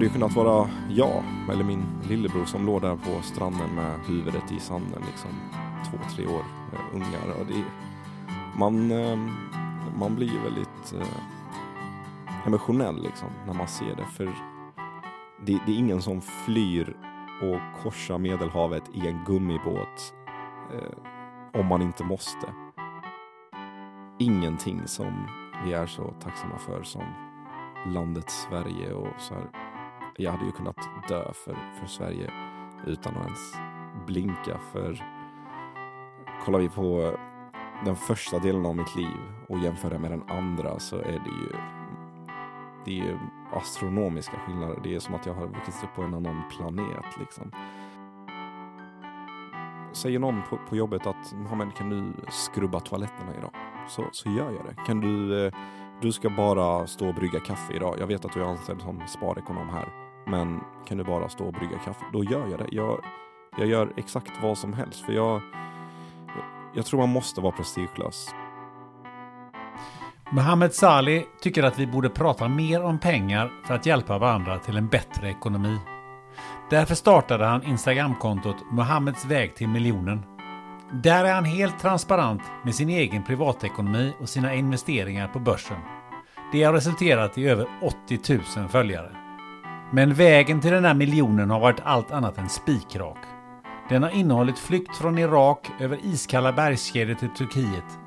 Hade ju kunnat vara jag eller min lillebror som låg där på stranden med huvudet i sanden liksom två, tre år eh, ungar. Och det, man, eh, man blir ju väldigt eh, emotionell liksom när man ser det. För det, det är ingen som flyr och korsar Medelhavet i en gummibåt eh, om man inte måste. Ingenting som vi är så tacksamma för som landet Sverige och så här. Jag hade ju kunnat dö för, för Sverige utan att ens blinka för kollar vi på den första delen av mitt liv och jämför det med den andra så är det ju det är ju astronomiska skillnader. Det är som att jag har vuxit upp på en annan planet liksom. Säger någon på, på jobbet att kan du skrubba toaletterna idag? Så, så gör jag det. Kan du eh, du ska bara stå och brygga kaffe idag. Jag vet att du är anställd som sparekonom här. Men kan du bara stå och brygga kaffe? Då gör jag det. Jag, jag gör exakt vad som helst. För jag, jag tror man måste vara prestigelös. Mohammed Salih tycker att vi borde prata mer om pengar för att hjälpa varandra till en bättre ekonomi. Därför startade han Instagramkontot Mohammeds väg till miljonen. Där är han helt transparent med sin egen privatekonomi och sina investeringar på börsen. Det har resulterat i över 80 000 följare. Men vägen till den där miljonen har varit allt annat än spikrak. Den har innehållit flykt från Irak över iskalla bergskedjor till Turkiet,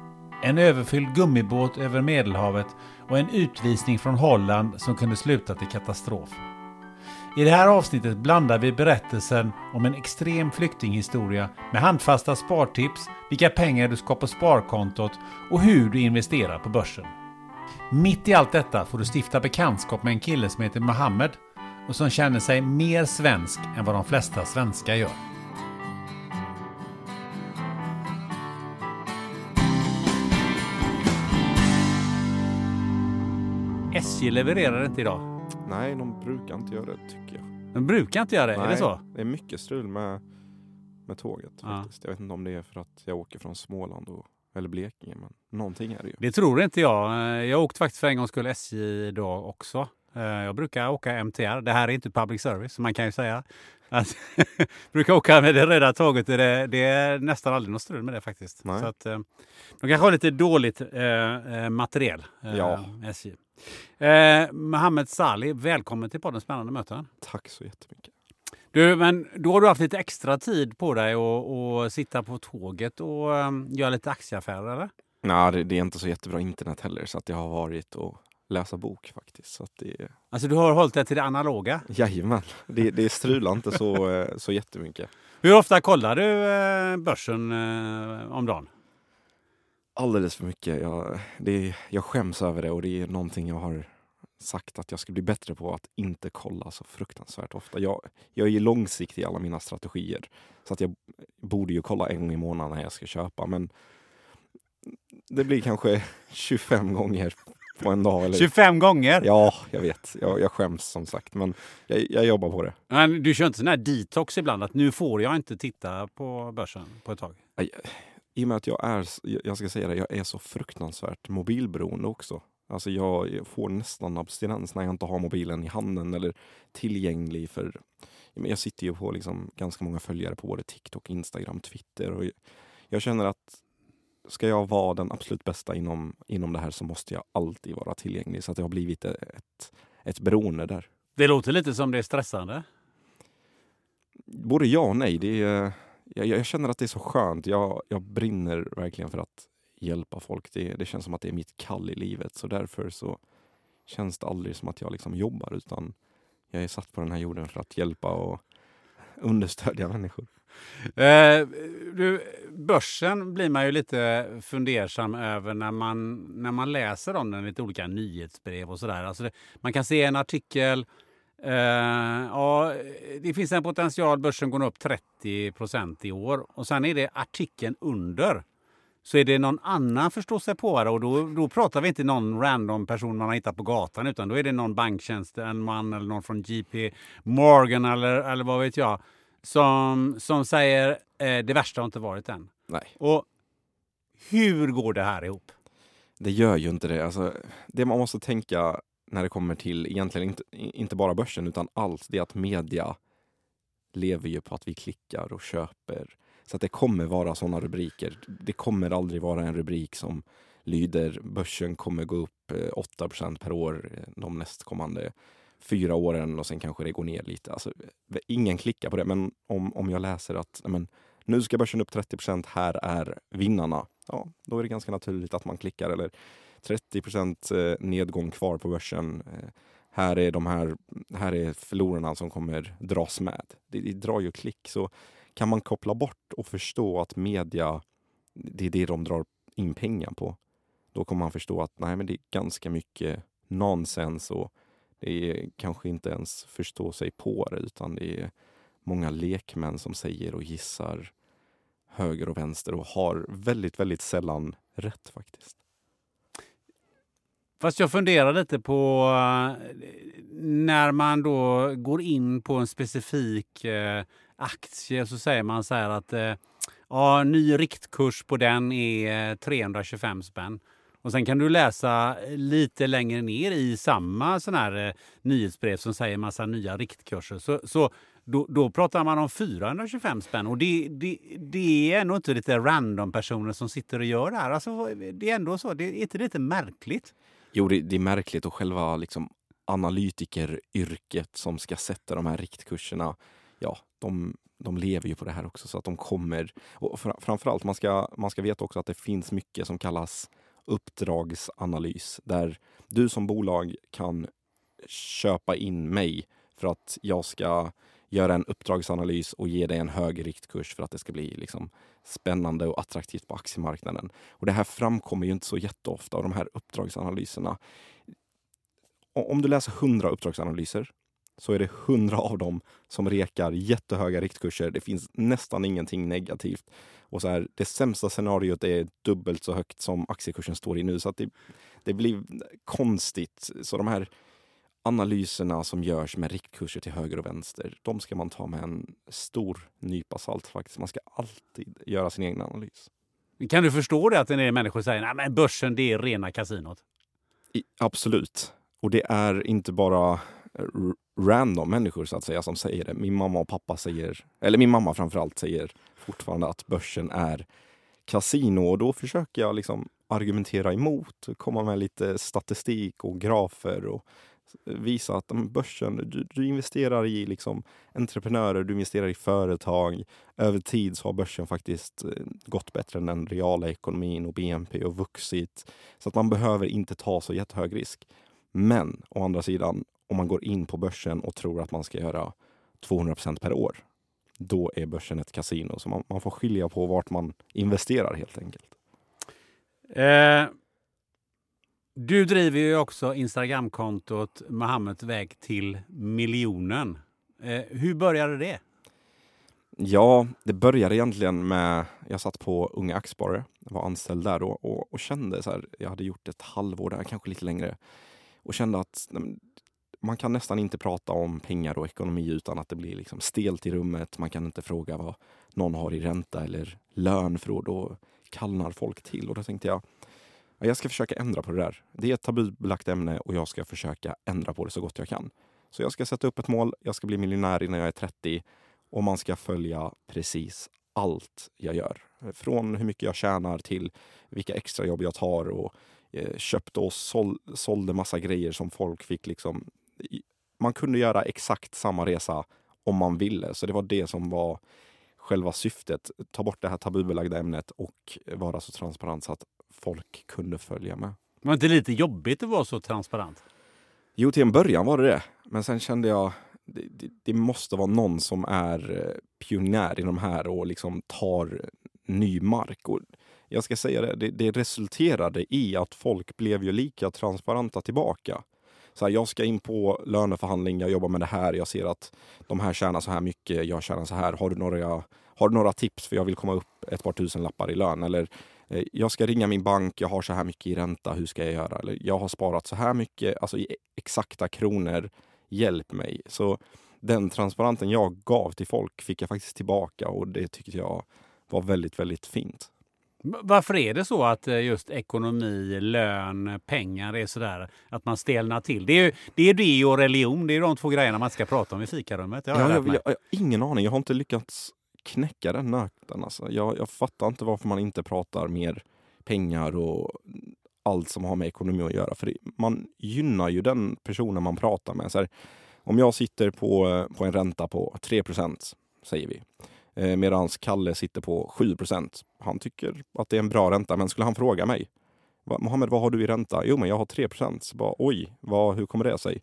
en överfylld gummibåt över Medelhavet och en utvisning från Holland som kunde sluta till katastrof. I det här avsnittet blandar vi berättelsen om en extrem flyktinghistoria med handfasta spartips, vilka pengar du ska ha på sparkontot och hur du investerar på börsen. Mitt i allt detta får du stifta bekantskap med en kille som heter Mohammed och som känner sig mer svensk än vad de flesta svenskar gör. SJ levererar inte idag. Nej, de brukar inte göra det tycker jag. De brukar inte göra det, Nej, är det så? Det är mycket strul med, med tåget Ja. faktiskt. Jag vet inte om det är för att jag åker från Småland och, eller Blekinge, men någonting är det ju. Det tror inte jag. Eh, Jag åkte faktiskt för en gång skulle SJ idag också. Eh, Jag brukar åka MTR. Det här är inte public service, man kan ju säga. Att brukar åka med det röda tåget. Det, det är nästan aldrig något strul med det faktiskt. Nej. Så att, eh, de kanske har lite dåligt eh, eh, materiel, eh, Ja. SJ. Eh, Mohammed Salih, välkommen till podden Spännande möten. Tack så jättemycket. Du, men då har du haft lite extra tid på dig att sitta på tåget och um, göra lite aktieaffärer, eller? Nej, det, det är inte så jättebra internet heller, så att jag har varit och läsa bok faktiskt. Så det, Alltså du har hållit dig till det analoga. jajamän, det, det strular inte så, eh, så jättemycket. Hur ofta kollar du eh, börsen eh, om dagen? Alldeles för mycket. Jag, det, jag skäms över det och det är någonting jag har sagt att jag ska bli bättre på att inte kolla så fruktansvärt ofta. Jag, jag är ju långsiktig i alla mina strategier så att jag borde ju kolla en gång i månaden när jag ska köpa men det blir kanske 25 gånger på en dag. Eller? 25 gånger? Ja, jag vet. Jag, jag skäms som sagt men jag, jag jobbar på det. Men du kör inte sån här detox ibland? Att nu får jag inte titta på börsen på ett tag? Aj, i och med att jag är, jag ska säga det, jag är så fruktansvärt mobilberoende också. Alltså jag får nästan abstinens när jag inte har mobilen i handen eller tillgänglig för jag sitter ju på liksom ganska många följare på både TikTok, Instagram, Twitter och jag känner att ska jag vara den absolut bästa inom, inom det här så måste jag alltid vara tillgänglig så att det har blivit ett, ett beroende där. Det låter lite som det är stressande. Både ja och nej. Det är, jag, jag känner att det är så skönt. Jag, jag brinner verkligen för att hjälpa folk. Det, det känns som att det är mitt kall i livet. Så därför så känns det aldrig som att jag liksom jobbar utan jag är satt på den här jorden för att hjälpa och understödja människor. Eh, du, börsen blir man ju lite fundersam över när man, när man läser om den, lite olika nyhetsbrev och sådär. Alltså man kan se en artikel eh, ja, det finns en potential. Börsen går upp 30 procent i år. Och sen är det artikeln under. Så är det någon annan förståsigpåare och då, då pratar vi inte någon random person man har hittat på gatan utan då är det någon banktjänsteman eller någon från JP Morgan eller, eller vad vet jag som, som säger eh, det värsta har inte varit än. Nej. Och hur går det här ihop? Det gör ju inte det. Alltså, det man måste tänka när det kommer till egentligen inte, inte bara börsen utan allt, det är att media lever ju på att vi klickar och köper. Så att det kommer vara sådana rubriker. Det kommer aldrig vara en rubrik som lyder börsen kommer gå upp 8 eh, per år eh, de nästkommande fyra åren och sen kanske det går ner lite. Alltså, ingen klickar på det, men om, om jag läser att men, nu ska börsen upp 30% här är vinnarna. Ja, då är det ganska naturligt att man klickar. Eller 30 eh, nedgång kvar på börsen. Eh, här är de här, här är förlorarna som kommer dras med. Det, det drar ju klick. Så kan man koppla bort och förstå att media, det är det de drar in pengar på. Då kommer man förstå att nej, men det är ganska mycket nonsens och det är kanske inte ens förstå sig på det utan det är många lekmän som säger och gissar höger och vänster och har väldigt, väldigt sällan rätt faktiskt. Fast jag funderar lite på eh, när man då går in på en specifik eh, aktie så säger man så här att eh, ja, ny riktkurs på den är 325 spänn. Och sen kan du läsa eh, lite längre ner i samma sån här eh, nyhetsbrev som säger massa nya riktkurser. Så, så då, då, pratar man om 425 spänn och det, det, det är ändå inte lite random personer som sitter och gör det här. Alltså, det är ändå så. Det är inte lite märkligt? Jo, det, det är märkligt och själva liksom analytikeryrket som ska sätta de här riktkurserna, ja, de, de lever ju på det här också så att de kommer... Och framförallt, man ska, man ska veta också att det finns mycket som kallas uppdragsanalys där du som bolag kan köpa in mig för att jag ska göra en uppdragsanalys och ge dig en hög riktkurs för att det ska bli liksom spännande och attraktivt på aktiemarknaden. Och det här framkommer ju inte så jätteofta och de här uppdragsanalyserna. Om du läser 100 uppdragsanalyser så är det 100 av dem som rekar jättehöga riktkurser. Det finns nästan ingenting negativt. Och så här, det sämsta scenariot är dubbelt så högt som aktiekursen står i nu. Så det, det blir konstigt. Så de här analyserna som görs med riktkurser till höger och vänster, de ska man ta med en stor nypa salt faktiskt. Man ska alltid göra sin egen analys. Kan du förstå det att en del människor säger att börsen det är rena kasinot? I, absolut. Och det är inte bara random människor så att säga som säger det. Min mamma och pappa säger, eller min mamma framförallt säger fortfarande att börsen är kasino och då försöker jag liksom argumentera emot, komma med lite statistik och grafer och visa att börsen, du, du, investerar i liksom entreprenörer, du investerar i företag. Över tid så har börsen faktiskt eh, gått bättre än den reala ekonomin och BNP och vuxit. Så att man behöver inte ta så jättehög risk. Men å andra sidan, om man går in på börsen och tror att man ska göra 200% per år, då är börsen ett kasino. Så man, man, får skilja på vart man investerar helt enkelt. Eh, du driver ju också Instagramkontot Mohammeds väg till miljonen. Eh, hur började det? Ja, det började egentligen med, jag satt på Unga Aktiesparare, var anställd där då och, och, kände så här, jag hade gjort ett halvår där, kanske lite längre, och kände att man kan nästan inte prata om pengar och ekonomi utan att det blir liksom stelt i rummet. Man kan inte fråga vad någon har i ränta eller lön för då kallnar folk till. Och då tänkte jag, jag ska försöka ändra på det där. Det är ett tabubelagt ämne och jag ska försöka ändra på det så gott jag kan. Så jag ska sätta upp ett mål, jag ska bli miljonär innan jag är 30 och man ska följa precis allt jag gör. Från hur mycket jag tjänar till vilka extrajobb jag tar och eh, köpte och sål, sålde massa grejer som folk fick liksom... Man kunde göra exakt samma resa om man ville. Så det var det som var själva syftet. Ta bort det här tabubelagda ämnet och vara så transparent så att folk kunde följa med. Var det lite jobbigt att vara så transparent? Jo, till en början var det det. Men sen kände jag det, det, det måste vara någon som är eh, pionjär i de här och liksom tar ny mark. Och jag ska säga det, det, det resulterade i att folk blev ju lika transparenta tillbaka. Så här, jag ska in på löneförhandling, jag jobbar med det här, jag ser att de här tjänar så här mycket, jag tjänar så här. Har du några, har du några tips för jag vill komma upp ett par tusen lappar i lön? Eller eh, jag ska ringa min bank, jag har så här mycket i ränta, hur ska jag göra? Eller jag har sparat så här mycket, alltså i exakta kronor, hjälp mig. Så den transparenten jag gav till folk fick jag faktiskt tillbaka och det tyckte jag var väldigt, väldigt fint. Varför är det så att eh, just ekonomi, lön, pengar är sådär att man stelnar till? Det är ju det, är det och religion, det är de två grejerna man ska prata om i fikarummet. Jag har, ja, jag, jag, jag, har ingen aning, jag har inte lyckats knäcka den nöten. Alltså. Jag, jag fattar inte varför man inte pratar mer pengar och allt som har med ekonomi att göra. För det, man gynnar ju den personen man pratar med. Så här, om jag sitter på, eh, på en ränta på 3% säger vi. Eh, Medan Kalle sitter på 7% Han tycker att det är en bra ränta, men skulle han fråga mig Mohammed, vad har du i ränta? Jo, men jag har 3 bara, Oj, vad, hur kommer det sig?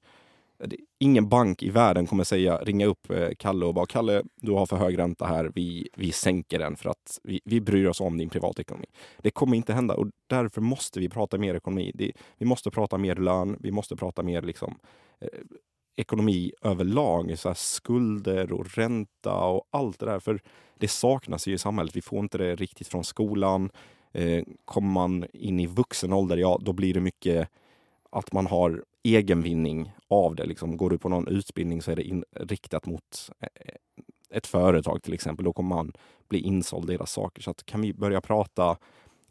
Ingen bank i världen kommer säga, ringa upp eh, Kalle och bara Kalle, du har för hög ränta här. Vi, vi sänker den för att vi, vi bryr oss om din privatekonomi. Det kommer inte hända och därför måste vi prata mer ekonomi. Det, vi måste prata mer lön. Vi måste prata mer liksom, eh, ekonomi överlag. Så skulder och ränta och allt det där. För det saknas ju i samhället. Vi får inte det riktigt från skolan. Eh, kommer man in i vuxen ålder, ja då blir det mycket att man har egenvinning av det. Liksom, går du på någon utbildning så är det riktat mot eh, ett företag till exempel. Då kommer man bli insåld i deras saker. Så att kan vi börja prata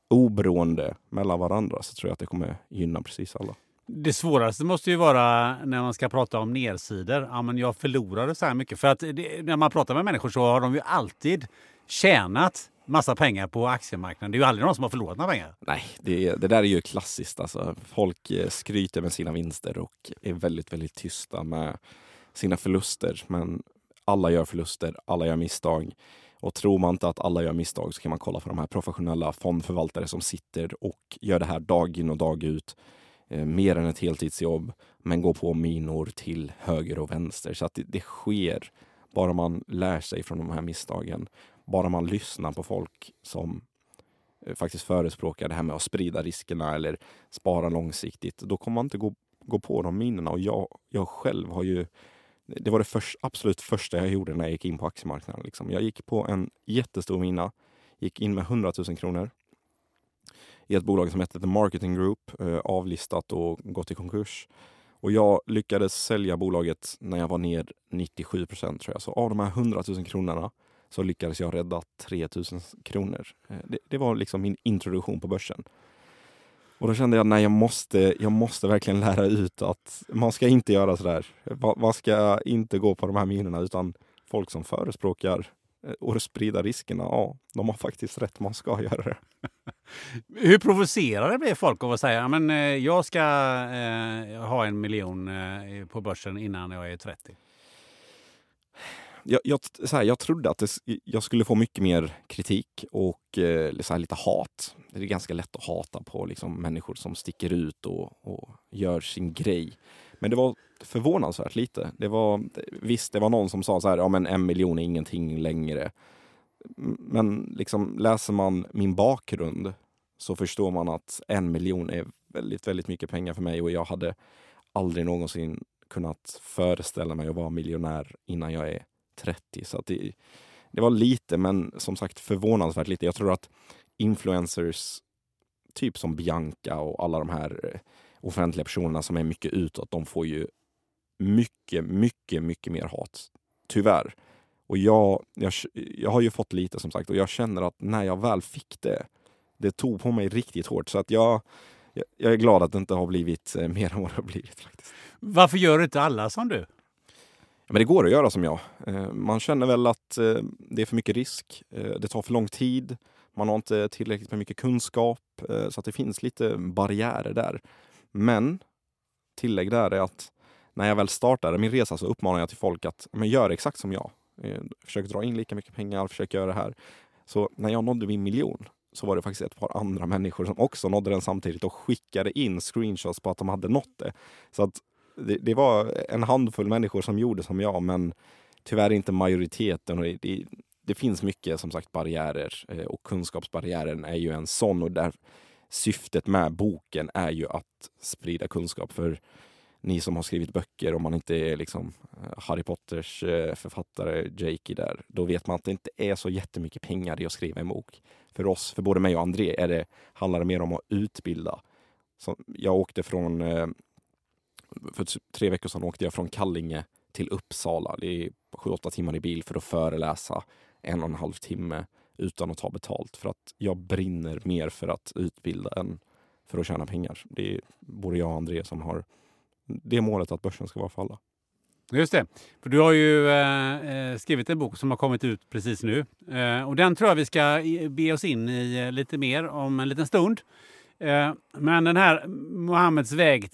oberoende mellan varandra så tror jag att det kommer gynna precis alla. Det svåraste måste ju vara när man ska prata om nersidor. Ja, men jag förlorade så här mycket. För att det, när man pratar med människor så har de ju alltid tjänat massa pengar på aktiemarknaden. Det är ju aldrig någon som har förlorat några pengar. Nej, det, det där är ju klassiskt. Alltså, folk eh, skryter med sina vinster och är väldigt, väldigt tysta med sina förluster. Men alla gör förluster, alla gör misstag. Och tror man inte att alla gör misstag så kan man kolla på de här professionella fondförvaltare som sitter och gör det här dag in och dag ut. Eh, mer än ett heltidsjobb, men går på minor till höger och vänster. Så att det, det sker bara man lär sig från de här misstagen bara man lyssnar på folk som eh, faktiskt förespråkar det här med att sprida riskerna eller spara långsiktigt, då kommer man inte gå, gå på de minorna. Och jag, jag själv har ju det var det först, absolut första jag gjorde när jag gick in på aktiemarknaden. Liksom. Jag gick på en jättestor mina, gick in med 100 000 kronor i ett bolag som hette The Marketing Group, eh, avlistat och gått i konkurs. Och jag lyckades sälja bolaget när jag var ner 97 procent tror jag. Så av de här 100 000 kronorna så lyckades jag rädda 3 000 kronor. Eh, det, det, var liksom min introduktion på börsen. Och då kände jag nej, jag måste, jag måste verkligen lära ut att man ska inte göra sådär. Man ska inte gå på de här minerna utan folk som förespråkar och sprida riskerna, ja, de har faktiskt rätt. Man ska göra det. Hur provocerade blir folk av att säga men eh, jag ska eh, ha en miljon eh, på börsen innan jag är 30? jag, jag, så här, jag trodde att det, jag skulle få mycket mer kritik och eh, så här, lite hat. Det är ganska lätt att hata på liksom, människor som sticker ut och, och, gör sin grej. Men det var förvånansvärt lite. Det var, visst, det var någon som sa så här, ja men en miljon är ingenting längre. Men liksom, läser man min bakgrund så förstår man att en miljon är väldigt, väldigt mycket pengar för mig och jag hade aldrig någonsin kunnat föreställa mig att vara miljonär innan jag är 30. Så det, det var lite, men som sagt förvånansvärt lite. Jag tror att influencers, typ som Bianca och alla de här eh, offentliga personerna som är mycket utåt, de får ju mycket, mycket, mycket mer hat. Tyvärr. Och jag, jag, jag har ju fått lite som sagt och jag känner att när jag väl fick det, det tog på mig riktigt hårt. Så att jag, jag, är glad att det inte har blivit eh, mer än vad det har blivit. faktiskt. Varför gör inte alla som du? Men det går att göra som jag. Eh, Man känner väl att eh, det är för mycket risk. Det tar för lång tid. Man har inte tillräckligt med mycket kunskap. Så att det finns lite barriärer där. Men tillägg där är att när jag väl startade min resa så uppmanade jag till folk att men gör exakt som jag. Eh, försök dra in lika mycket pengar, försök göra det här. Så när jag nådde min miljon så var det faktiskt ett par andra människor som också nådde den samtidigt och skickade in screenshots på att de hade nått det. Så att det, det var en handfull människor som gjorde som jag, men tyvärr inte majoriteten. Och det, det, det finns mycket som sagt barriärer eh, och kunskapsbarriären är ju en sån. Och där syftet med boken är ju att sprida kunskap. För ni som har skrivit böcker, om man inte är liksom eh, Harry Potters eh, författare Jakey där, då vet man att det inte är så jättemycket pengar i att skriva en bok. För oss, för både mig och André, är det, handlar det mer om att utbilda. Så jag åkte från eh, för typ tre veckor sedan åkte jag från Kallinge till Uppsala. Det är sju, åtta timmar i bil för att föreläsa en och en halv timme utan att ta betalt. För att jag brinner mer för att utbilda än för att tjäna pengar. Det är både jag och André som har det målet att börsen ska vara för alla. Just det. För du har ju eh, eh, skrivit en bok som har kommit ut precis nu. Eh, och den tror jag vi ska be oss in i eh, lite mer om en liten stund. Eh, men den här Mohammeds väg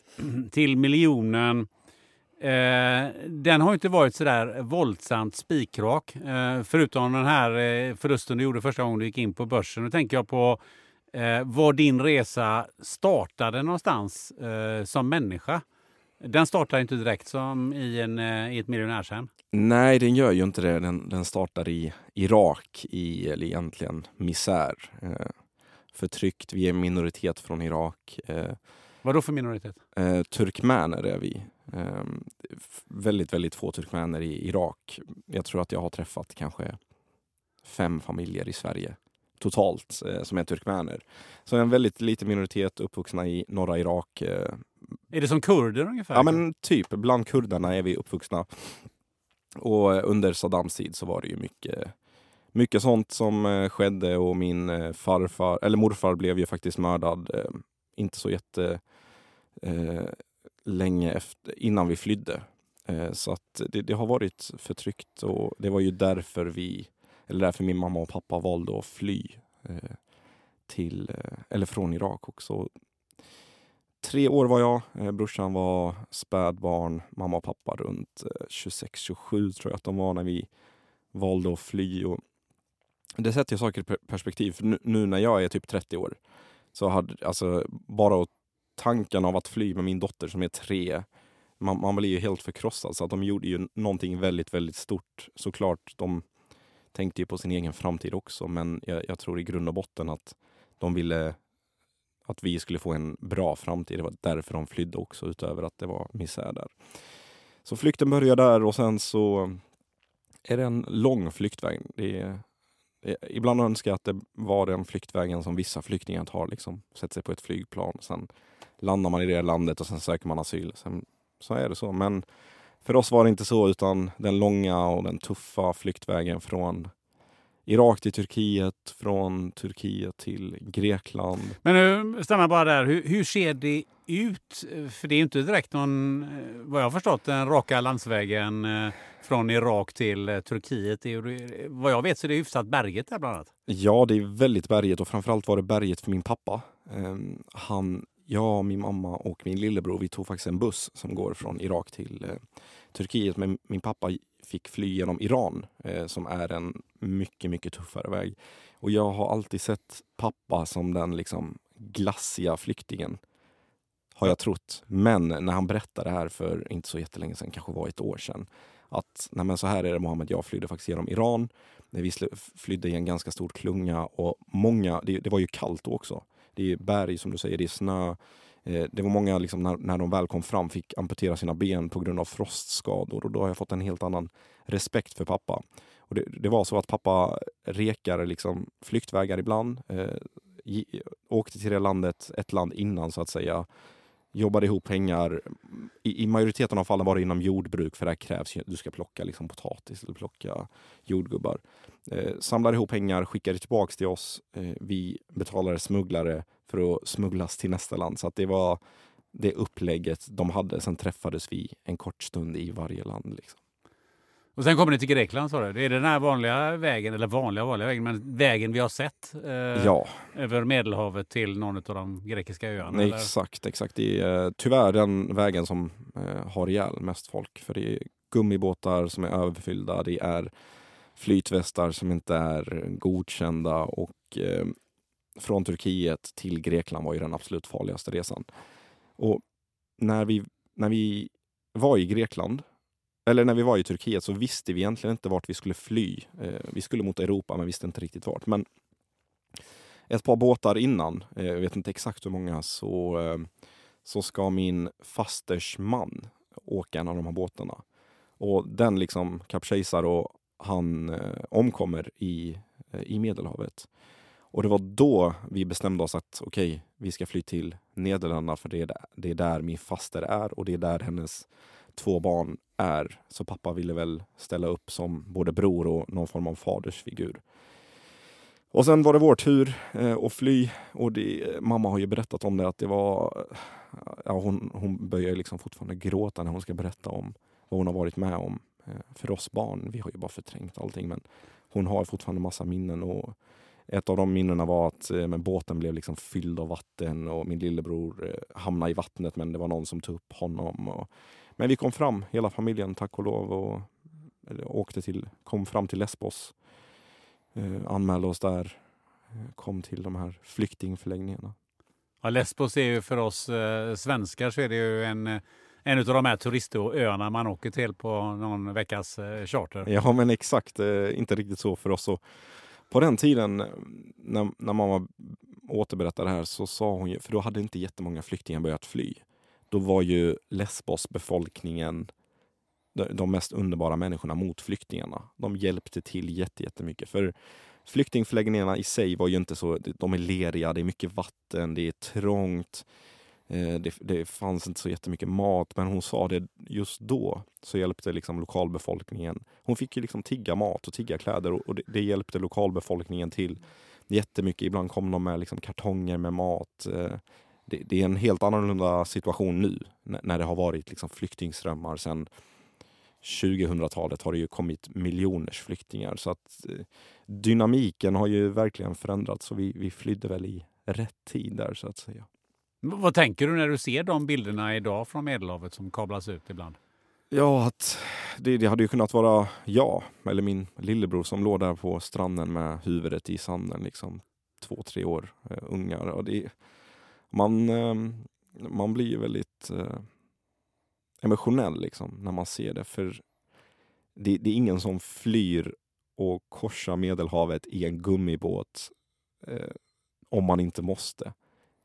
till miljonen eh, den har inte varit sådär våldsamt spikrak. Eh, förutom den här eh, förlusten du gjorde första gången du gick in på börsen. Nu tänker jag på eh, var din resa startade någonstans eh, som människa. Den startar inte direkt som i, en, eh, i ett miljonärshem. Nej, den gör ju inte det. Den, den startar i Irak, i eller egentligen misär. Eh, förtryckt, vi är en minoritet från Irak. Eh, vad då för minoritet? Eh, turkmäner är vi. Eh, väldigt, väldigt få turkmäner i Irak. Jag tror att jag har träffat kanske fem familjer i Sverige totalt eh, som är turkmäner. Så en väldigt liten minoritet uppvuxna i norra Irak. Eh, Är det som kurder ungefär? ja men typ, bland kurderna är vi uppvuxna. Och eh, under Saddams tid så var det ju mycket, mycket sånt som eh, skedde och min farfar, eller morfar blev ju faktiskt mördad inte så jätte eh, länge efter, innan vi flydde. Eh, så att det, det har varit förtryckt och det var ju därför vi, eller därför min mamma och pappa valde att fly eh, till, eh, eller från Irak också. Tre år var jag, eh, brorsan var spädbarn, mamma och pappa runt eh, 26-27 tror jag att de var när vi valde att fly. Och det sätter ju saker i perspektiv, för nu, nu när jag är typ 30 år så hade alltså bara att tanken av att fly med min dotter som är tre, man, man blir ju helt förkrossad. Så att de gjorde ju någonting väldigt, väldigt stort. Såklart, de tänkte ju på sin egen framtid också, men jag, jag tror i grund och botten att de ville att vi skulle få en bra framtid. Det var därför de flydde också, utöver att det var misär där. Så flykten började där och sen så är det en lång flyktväg. Det är, ibland önskar jag att det var den flyktvägen som vissa flyktingar tar. Liksom, sätter sig på ett flygplan, sen landar man i det landet och sen söker man asyl. Sen, så är det så. Men för oss var det inte så, utan den långa och den tuffa flyktvägen från Irak till Turkiet, från Turkiet till Grekland. Men jag bara där. Hur, hur ser det ut? För det är inte direkt någon, eh, vad jag har förstått, den raka landsvägen eh, från Irak till eh, Turkiet. Är, vad jag vet så är det hyfsat berget där bland annat. Ja, det är väldigt berget och framförallt var det berget för min pappa. Ehm, han, jag, min mamma och min lillebror, vi tog faktiskt en buss som går från Irak till eh, Turkiet. Men min pappa fick fly genom Iran eh, som är en mycket, mycket tuffare väg. Och jag har alltid sett pappa som den liksom glassiga flyktingen. Har jag trott. Men när han berättade det här för inte så jättelänge sedan, kanske var ett år sedan. Att nej men så här är det Mohammed, jag flydde faktiskt genom Iran. Vi flydde i en ganska stor klunga och många, det, det var ju kallt då också. Det är berg som du säger, det är snö. Eh, det var många liksom, när, när de väl kom fram fick amputera sina ben på grund av frostskador och då har jag fått en helt annan respekt för pappa. Och det, det var så att pappa rekade liksom flyktvägar ibland. Eh, åkte till det landet, ett land innan så att säga jobbade ihop pengar. I, I, majoriteten av fallen var det inom jordbruk för det krävs du ska plocka liksom potatis eller plocka jordgubbar. Eh, samlade ihop pengar, skickade tillbaks till oss. Eh, vi betalade smugglare för att smugglas till nästa land. Så att det var det upplägget de hade. Sen träffades vi en kort stund i varje land. Liksom. Och sen kommer ni till Grekland sa du. Det är den här vanliga vägen, eller vanliga vanliga vägen, men vägen vi har sett eh, ja. över Medelhavet till någon av de grekiska öarna? Nej, exakt, exakt. Det är tyvärr den vägen som eh, har ihjäl mest folk. För det är gummibåtar som är överfyllda, det är flytvästar som inte är godkända och eh, från Turkiet till Grekland var ju den absolut farligaste resan. Och när vi, när vi var i Grekland eller när vi var i Turkiet så visste vi egentligen inte vart vi skulle fly. Eh, vi skulle mot Europa men visste inte riktigt vart. Men ett par båtar innan, eh, jag vet inte exakt hur många, så, eh, så ska min fasters man åka en av de här båtarna. Och den liksom kapsejsar och han eh, omkommer i, eh, i Medelhavet. Och det var då vi bestämde oss att okej, okay, vi ska fly till Nederländerna för det är, där, det är där min faster är och det är där hennes två barn är. Så pappa ville väl ställa upp som både bror och någon form av fadersfigur. Och sen var det vår tur eh, att fly och det, mamma har ju berättat om det att det var... Ja, hon, hon börjar liksom fortfarande gråta när hon ska berätta om vad hon har varit med om. Eh, för oss barn, vi har ju bara förträngt allting men hon har fortfarande massa minnen och ett av de minnena var att eh, men båten blev liksom fylld av vatten och min lillebror eh, hamnade i vattnet men det var någon som tog upp honom. Och, men vi kom fram, hela familjen tack och lov, och eller, åkte till, kom fram till Lesbos. Eh, anmälde oss där, eh, kom till de här flyktingförläggningarna. Ja, Lesbos är ju för oss eh, svenskar så är det ju en, eh, en av de här turistöarna man åker till på någon veckas eh, charter. Ja men exakt, eh, inte riktigt så för oss. Och på den tiden när, när mamma återberättade det här så sa hon ju, för då hade inte jättemånga flyktingar börjat fly då var ju Lesbos befolkningen de mest underbara människorna mot flyktingarna. De hjälpte till jättemycket. För flyktingförläggningarna i sig var ju inte så, de är leriga, det är mycket vatten, det är trångt. Eh, det, det fanns inte så jättemycket mat, men hon sa det just då så hjälpte liksom lokalbefolkningen. Hon fick ju liksom tigga mat och tigga kläder och det, det hjälpte lokalbefolkningen till jättemycket. Ibland kom de med liksom kartonger med mat. Eh, Eh, det, det, är en helt annorlunda situation nu när det har varit liksom flyktingströmmar sedan 2000-talet har det ju kommit miljoners flyktingar. Så att eh, dynamiken har ju verkligen förändrats och vi, vi flydde väl i rätt tid där så att säga. Vad tänker du när du ser de bilderna idag från Medelhavet som kablas ut ibland? Ja, att det, det hade ju kunnat vara jag eller min lillebror som låg där på stranden med huvudet i sanden, liksom två, tre år uh, ungar. Och det, man, ehm, man blir ju väldigt eh, emotionell liksom, när man ser det. För det, det, är ingen som flyr och korsar Medelhavet i en gummibåt eh, om man inte måste.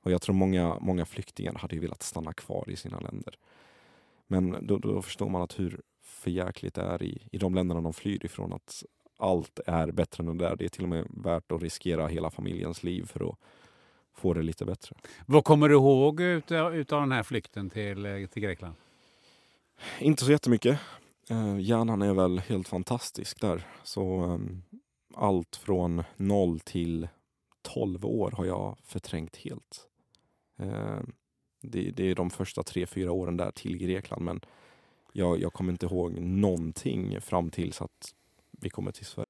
Och jag tror många, många flyktingar hade ju velat stanna kvar i sina länder. Men då, då förstår man att hur förjäkligt det är i, i de länderna de flyr ifrån. Att allt är bättre än det där. Det är till och med värt att riskera hela familjens liv för att få det lite bättre. Vad kommer du ihåg utav den här flykten till, eh, till Grekland? Inte så jättemycket. Eh, hjärnan är väl helt fantastisk där. Så um, allt från noll till 12 år har jag förträngt helt. Uh, det, det, är de första tre, fyra åren där till Grekland men jag, jag kommer inte ihåg någonting fram tills att vi kommer till Sverige.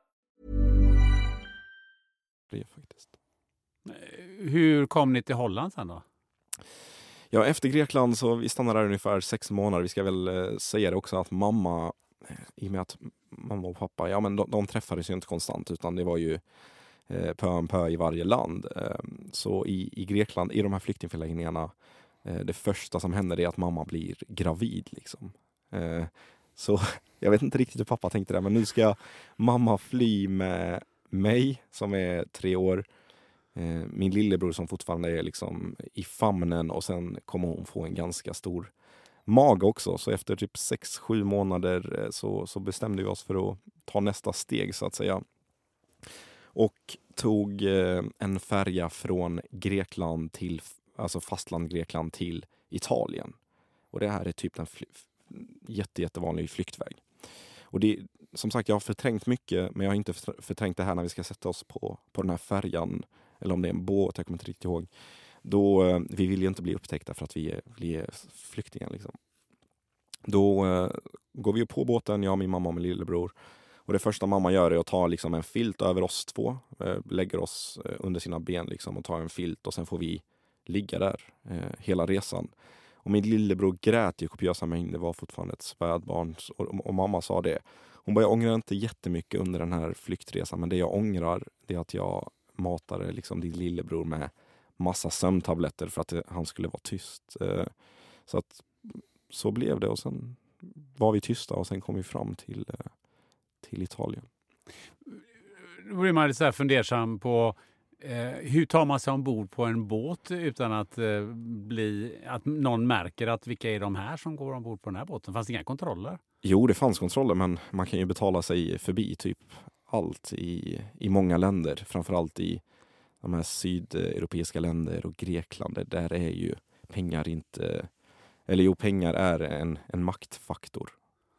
Hur kom ni till Holland sen då? Ja, efter Grekland så vi stannade där ungefär sex månader. Vi ska väl eh, säga det också att mamma, eh, i och med att mamma och pappa, ja men de, de träffades ju inte konstant utan det var ju eh, pö om pö i varje land. Eh, så i, i Grekland, i de här flyktingförläggningarna, eh, det första som händer är att mamma blir gravid. Liksom. Eh, så jag vet inte riktigt hur pappa tänkte där, men nu ska mamma fly med mig som är tre år, eh, min lillebror som fortfarande är liksom i famnen och sen kommer hon få en ganska stor mage också. Så efter typ sex sju månader eh, så, så bestämde vi oss för att ta nästa steg så att säga. Och tog eh, en färja från Grekland till, alltså fastland Grekland till Italien. Och det här är typ en fly, jätte, jättevanlig flyktväg. Och det, som sagt, jag har förträngt mycket, men jag har inte förträngt det här när vi ska sätta oss på, på den här färjan, eller om det är en båt, jag kommer inte riktigt ihåg. Då, eh, vi vill ju inte bli upptäckta för att vi är, vi är flyktingar. Liksom. Då eh, går vi på båten, jag, min mamma och min lillebror. Och det första mamma gör är att ta liksom en filt över oss två, eh, lägger oss eh, under sina ben liksom, och tar en filt och sen får vi ligga där eh, hela resan. Och min lillebror grät i kopiösa mängder, var fortfarande ett spädbarn. Och, och, mamma sa det. Hon bara, jag ångrar inte jättemycket under den här flyktresan, men det jag ångrar är att jag matade liksom din lillebror med massa sömntabletter för att det, han skulle vara tyst. Eh, så att så blev det och sen var vi tysta och sen kom vi fram till, eh, till Italien. Då blir man lite så här fundersam på eh, hur tar man sig ombord på en båt utan att, eh, bli, att någon märker att vilka är de här som går ombord på den här båten? Fanns det inga kontroller? Jo, det fanns kontroller, men man kan ju betala sig förbi typ allt i, i många länder, framförallt i de här sydeuropeiska länder och Grekland. Där är ju pengar inte, eller jo, pengar är en, en maktfaktor.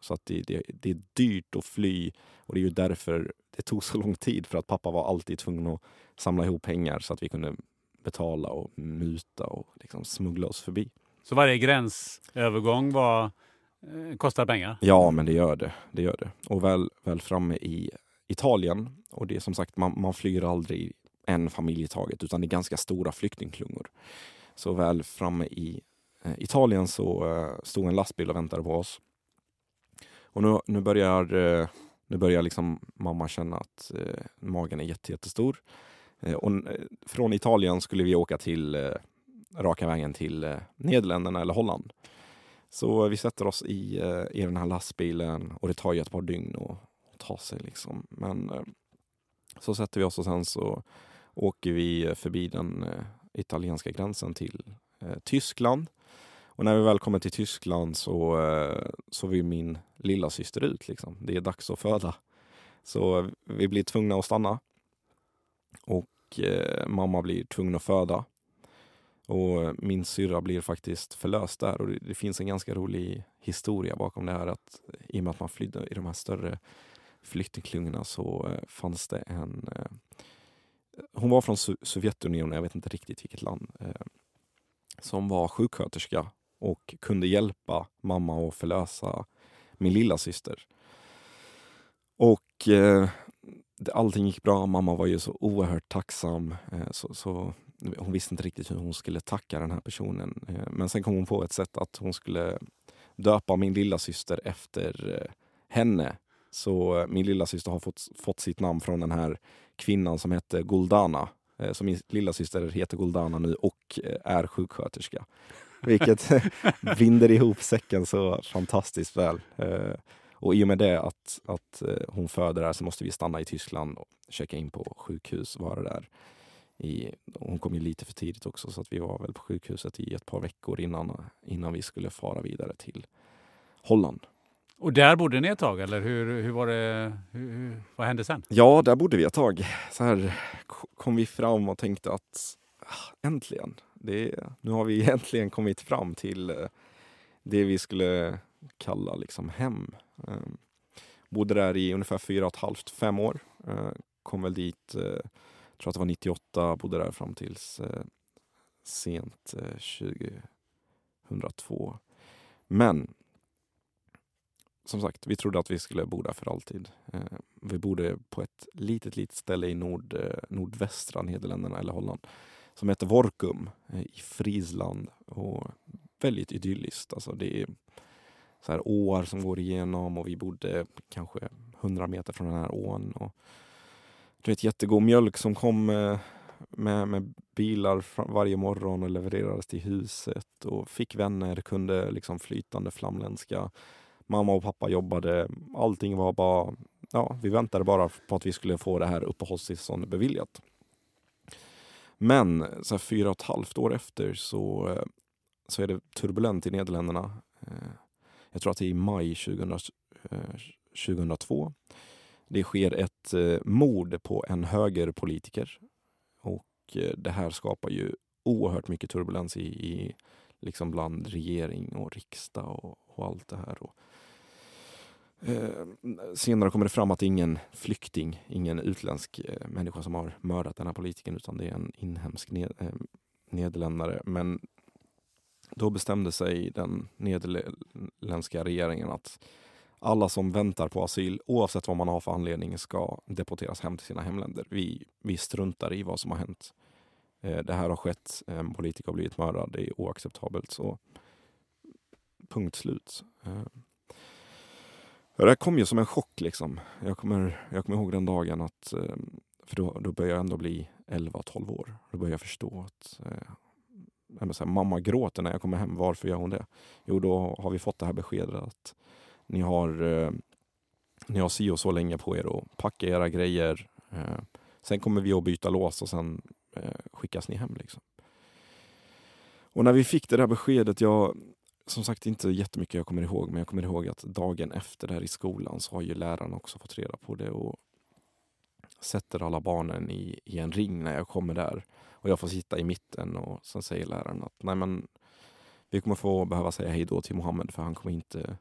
Så att det, det, det, är dyrt att fly och det är ju därför det tog så lång tid för att pappa var alltid tvungen att samla ihop pengar så att vi kunde betala och muta och liksom smuggla oss förbi. Så varje gränsövergång var, eh, kostar pengar? Ja, men det gör det. det, gör det. Och väl, väl framme i Italien, och det är som sagt, man, man flyr aldrig en familj i taget utan det är ganska stora flyktingklungor. Så väl framme i eh, Italien så eh, stod en lastbil och väntade på oss. Och nu, nu börjar, eh, nu börjar liksom mamma känna att eh, magen är jättestor. Eh, och eh, från Italien skulle vi åka till eh, raka vägen till eh, Nederländerna eller Holland. Så vi sätter oss i, i den här lastbilen och det tar ju ett par dygn att ta sig. Liksom. Men eh, så sätter vi oss och sen så åker vi eh, förbi den eh, italienska gränsen till Tyskland. Och när vi väl kommer till Tyskland så, så vill min lilla syster ut. Liksom. Det är dags att föda. Så vi blir tvungna att stanna. Och eh, mamma blir tvungen att föda. Och min syrra blir faktiskt förlöst där. Och det, det, finns en ganska rolig historia bakom det här. Att I och med att man flydde i de här större flyktingklungorna så eh, fanns det en... Eh, hon var från Sovjetunionen, jag vet inte riktigt vilket land. Eh, som var sjuksköterska och kunde hjälpa mamma att förlösa min lilla syster. Och eh, allting gick bra. Mamma var ju så oerhört tacksam. Eh, så, så, hon visste inte riktigt hur hon skulle tacka den här personen. Eh, men sen kom hon på ett sätt att hon skulle döpa min lilla syster efter eh, henne. Så eh, min lilla syster har fått, fått sitt namn från den här kvinnan som hette Goldana. Eh, så min lilla syster heter Goldana nu och eh, är sjuksköterska. Vilket binder ihop säcken så fantastiskt väl. Eh, och i och med det att, att hon föder där så måste vi stanna i Tyskland och checka in på sjukhus, vara där. I, hon kom ju lite för tidigt också så att vi var väl på sjukhuset i ett par veckor innan, innan vi skulle fara vidare till Holland. Och där bodde ni ett tag eller hur, hur var det, hur, vad hände sen? Ja, där bodde vi ett tag. Så här kom vi fram och tänkte att ah, äntligen, det, nu har vi äntligen kommit fram till eh, det vi skulle kalla liksom hem. Ehm, bodde där i ungefär fyra och ett halvt, fem år. Eh, kom väl dit, jag tror att det var 98, bodde där fram tills sent 2002. Men som sagt, vi trodde att vi skulle bo där för alltid. Eh, vi bodde på ett litet, litet ställe i nord, eh, nordvästra Nederländerna eller Holland som heter Vorkum eh, i Friesland. Och väldigt idylliskt. Alltså det är så här åar som går igenom och vi bodde kanske 100 meter från den här ån. Och, du vet jättegod mjölk som kom eh, med, med bilar varje morgon och levererades till huset och fick vänner, kunde liksom flytande flamländska Mamma och pappa jobbade. Allting var bara... Ja, vi väntade bara på att vi skulle få det här uppehållstillståndet beviljat. Men så här, fyra och ett halvt år efter så, så är det turbulent i Nederländerna. Eh, jag tror att det är i maj 2000, 2002. Eh, det sker ett eh, mord på en högerpolitiker. Och det här skapar ju oerhört mycket turbulens i, i liksom bland regering och riksdag och, och allt det här. Och Eh, Eh, senare kommer det fram att det är ingen flykting, ingen utländsk eh, människa som har mördat den här politikern utan det är en inhemsk ned, eh, nederländare. Men då bestämde sig den nederländska regeringen att alla som väntar på asyl, oavsett vad man har för anledning, ska deporteras hem till sina hemländer. Vi, vi struntar i vad som har hänt. Eh, det här har skett, en politiker har blivit mördad, det är oacceptabelt. Så punkt slut. Eh, det här kom ju som en chock. Liksom. Jag, kommer, jag kommer ihåg den dagen att, eh, för då, då började jag ändå bli 11-12 år. Då började jag förstå att eh, här, mamma gråter när jag kommer hem. Varför gör hon det? Jo, då har vi fått det här beskedet att ni har, eh, ni har si och så länge på er att packa era grejer. Eh, sen kommer vi att byta lås och sen eh, skickas ni hem. Liksom. Och när vi fick det där beskedet, jag, som sagt inte jättemycket jag kommer ihåg, men jag kommer ihåg att dagen efter det här i skolan så har ju läraren också fått reda på det och sätter alla barnen i, i en ring när jag kommer där. Och jag får sitta i mitten och sen säger läraren att nej men vi kommer få behöva säga hej då till Mohammed för han kommer inte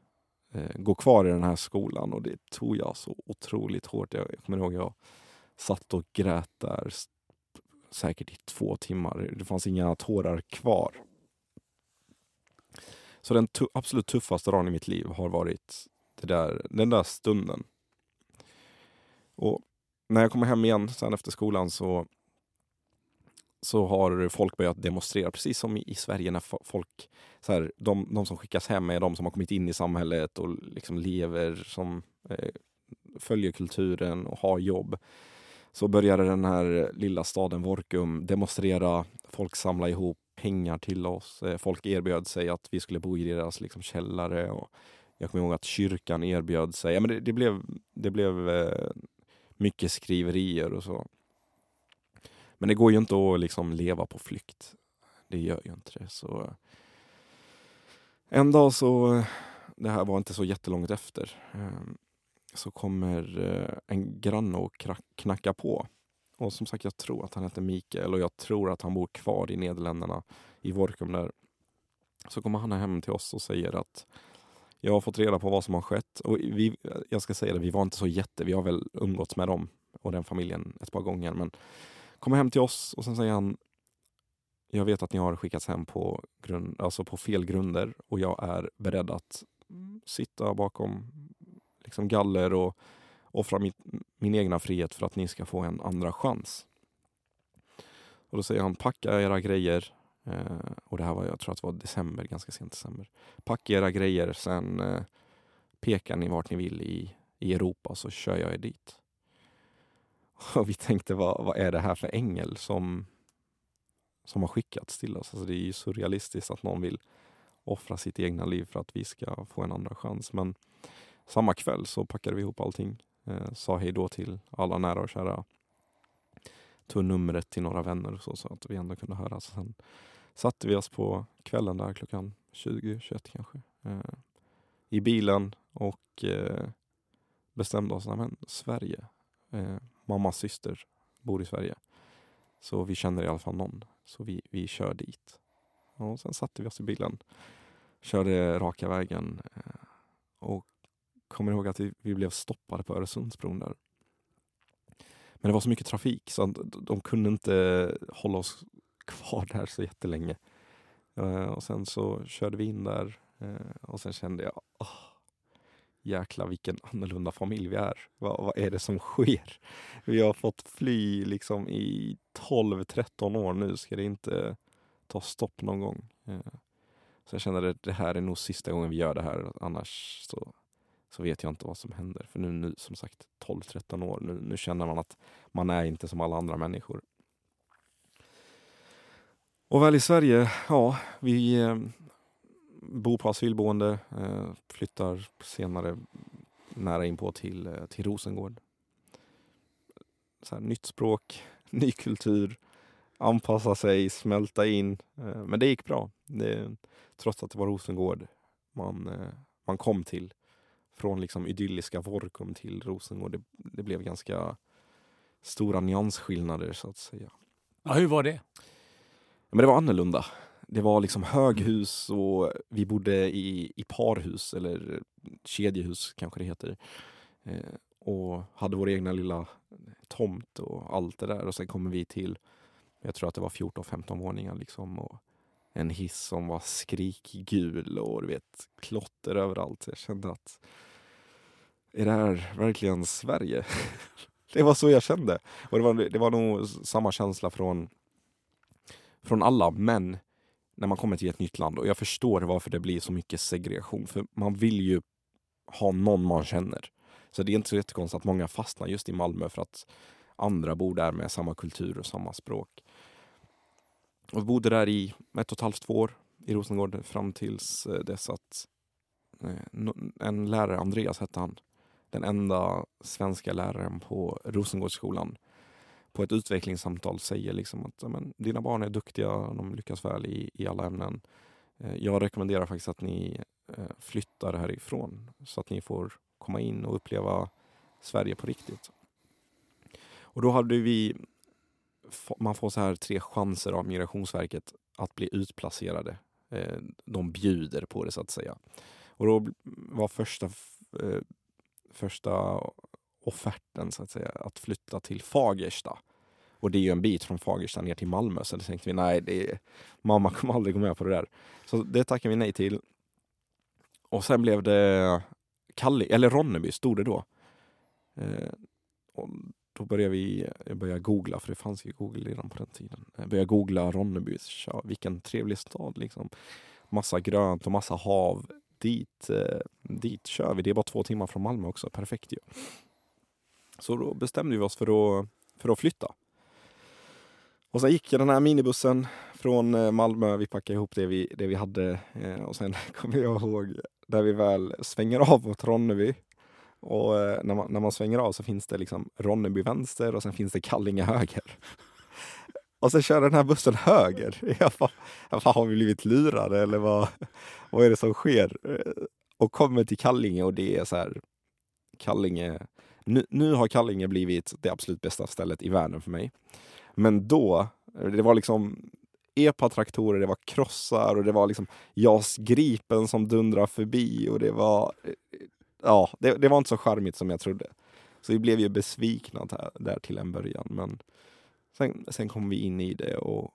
eh, gå kvar i den här skolan och det tog jag så otroligt hårt. Jag, jag kommer ihåg jag satt och grät där säkert i två timmar. Det fanns inga tårar kvar. Så den tu absolut tuffaste dagen i mitt liv har varit det där, den där stunden. Och när jag kommer hem igen sen efter skolan så, så har folk börjat demonstrera, precis som i, i Sverige när folk, så här, de, de som skickas hem är de som har kommit in i samhället och liksom lever, som eh, följer kulturen och har jobb. Så började den här lilla staden Vorkum demonstrera, folk samla ihop pengar till oss. Eh, folk erbjöd sig att vi skulle bo i deras liksom, källare. Och jag kommer ihåg att kyrkan erbjöd sig. Ja, men det, det blev, det blev eh, mycket skriverier och så. Men det går ju inte att liksom leva på flykt. Det gör ju inte det. Så eh, en dag så, det här var inte så jättelångt efter, eh, så kommer eh, en granne och knacka på och som sagt, jag tror att han heter Mikael och jag tror att han bor kvar i Nederländerna, i Vorkum där. Så kommer han hem till oss och säger att jag har fått reda på vad som har skett. Och vi, jag ska säga det, vi var inte så jätte, vi har väl umgåtts med dem och den familjen ett par gånger. Men kommer hem till oss och sen säger han jag vet att ni har skickats hem på, grund, alltså på fel grunder och jag är beredd att sitta bakom liksom galler och offra min, min egna frihet för att ni ska få en andra chans. Och då säger han, packa era grejer. Eh, och det här var, jag tror att det var december, ganska sent december. Packa era grejer, sen eh, pekar ni vart ni vill i, i Europa så kör jag er dit. Och vi tänkte, vad, vad är det här för ängel som, som har skickats till oss? Alltså det är ju surrealistiskt att någon vill offra sitt egna liv för att vi ska få en andra chans. Men samma kväll så packade vi ihop allting Eh, sa hej då till alla nära och kära. Tog numret till några vänner så, så att vi ändå kunde höras. Sen satte vi oss på kvällen där klockan 20, 21 kanske. Eh, I bilen och eh, bestämde oss, men Sverige. Eh, mammas syster bor i Sverige. Så vi känner i alla fall någon. Så vi, vi kör dit. Och sen satte vi oss i bilen. Körde raka vägen. Eh, och kommer ihåg att vi, vi blev stoppade på Öresundsbron där. Men det var så mycket trafik så att de kunde inte hålla oss kvar där så jättelänge. Uh, och sen så körde vi in där uh, och sen kände jag, oh, jäklar vilken annorlunda familj vi är. Vad, vad är det som sker? Vi har fått fly liksom i 12-13 år nu, ska det inte ta stopp någon gång. Uh, så jag kände att det här är nog sista gången vi gör det här, annars så, så vet jag inte vad som händer. För nu, nu som sagt 12-13 år, nu, nu känner man att man är inte som alla andra människor. Och väl i Sverige, ja, vi eh, bor på asylboende, eh, flyttar senare nära inpå till, eh, till Rosengård. Så här, nytt språk, ny kultur, anpassa sig, smälta in. Eh, men det gick bra. Det, trots att det var Rosengård man, eh, man kom till. Från liksom idylliska Vorkum till Rosengård. Det, det blev ganska stora nyansskillnader så att säga. Ja, hur var det? Men det var annorlunda. Det var liksom höghus och vi bodde i, i parhus eller kedjehus kanske det heter. Eh, och hade vår egna lilla tomt och allt det där. Och sen kommer vi till, jag tror att det var 14-15 våningar liksom. Och en hiss som var skrikgul och du vet klotter överallt. Jag kände att är det här verkligen Sverige? det var så jag kände. Och det var, det var nog samma känsla från från alla, men när man kommer till ett nytt land och jag förstår varför det blir så mycket segregation. För man vill ju ha någon man känner. Så det är inte så jättekonstigt att många fastnar just i Malmö för att andra bor där med samma kultur och samma språk. Och vi bodde där i ett och ett halvt, två år i Rosengård fram tills eh, dess att eh, en lärare, Andreas hette han, den enda svenska läraren på Rosengårdsskolan på ett utvecklingssamtal säger liksom att men, dina barn är duktiga, de lyckas väl i, i alla ämnen. Eh, jag rekommenderar faktiskt att ni eh, flyttar härifrån så att ni får komma in och uppleva Sverige på riktigt. Och då hade vi, man får så här tre chanser av Migrationsverket att bli utplacerade. Eh, de bjuder på det så att säga. Och då var första, första offerten så att säga, att flytta till Fagersta. Och det är ju en bit från Fagersta ner till Malmö så det tänkte vi nej, det är, mamma kommer aldrig gå med på det där. Så det tackade vi nej till. Och sen blev det Kalli, eller Ronneby stod det då. Eh, och då började vi började googla, för det fanns ju Google redan på den tiden. Jag började googla Ronneby, så, vilken trevlig stad liksom. Massa grönt och massa hav. Dit, eh, dit kör vi. Det är bara två timmar från Malmö också, perfekt ju. Så då bestämde vi oss för att, för att flytta. Och sen gick den här minibussen från eh, Malmö. Vi packade ihop det vi, det vi hade eh, och sen kommer jag ihåg där vi väl svänger av mot Ronneby. Och när man, när man svänger av så finns det liksom Ronneby vänster och sen finns det Kallinge höger. Och sen kör den här bussen höger. Jag bara, har vi blivit lurade eller vad, vad är det som sker? Och kommer till Kallinge och det är så här Kallinge nu, nu har Kallinge blivit det absolut bästa stället i världen för mig. Men då, det var liksom EPA-traktorer, det var krossar och det var liksom JAS Gripen som dundrar förbi och det var... Ja, det, det var inte så charmigt som jag trodde. Så vi blev ju besvikna där, där till en början. Men sen, sen kom vi in i det och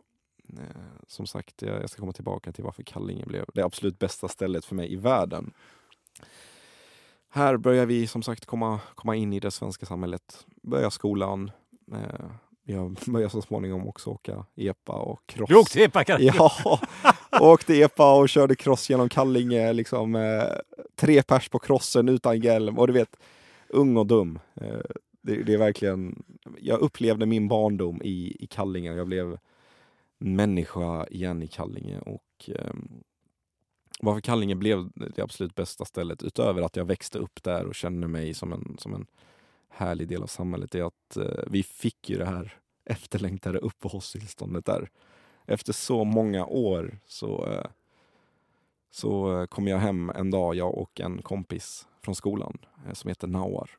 eh, som sagt, jag, jag ska komma tillbaka till varför Kallinge blev det absolut bästa stället för mig i världen. Här börjar vi som sagt komma, komma in i det svenska samhället. Börja skolan. Eh, jag börjar så småningom också åka epa och cross. Du åkte epa? Ja, åkte epa och körde cross genom Kallinge. Liksom, eh, tre pers på crossen utan hjälm. Och du vet, ung och dum. Eh, det, det, är verkligen... Jag upplevde min barndom i, i Kallinge. Jag blev människa igen i Kallinge. Och eh, varför Kallinge blev det absolut bästa stället, utöver att jag växte upp där och kände mig som en, som en härlig del av samhället, är att eh, vi fick ju det här efterlängtade uppehållstillståndet där. Efter så många år så, eh, så kom jag hem en dag, jag och en kompis från skolan eh, som heter Nawar.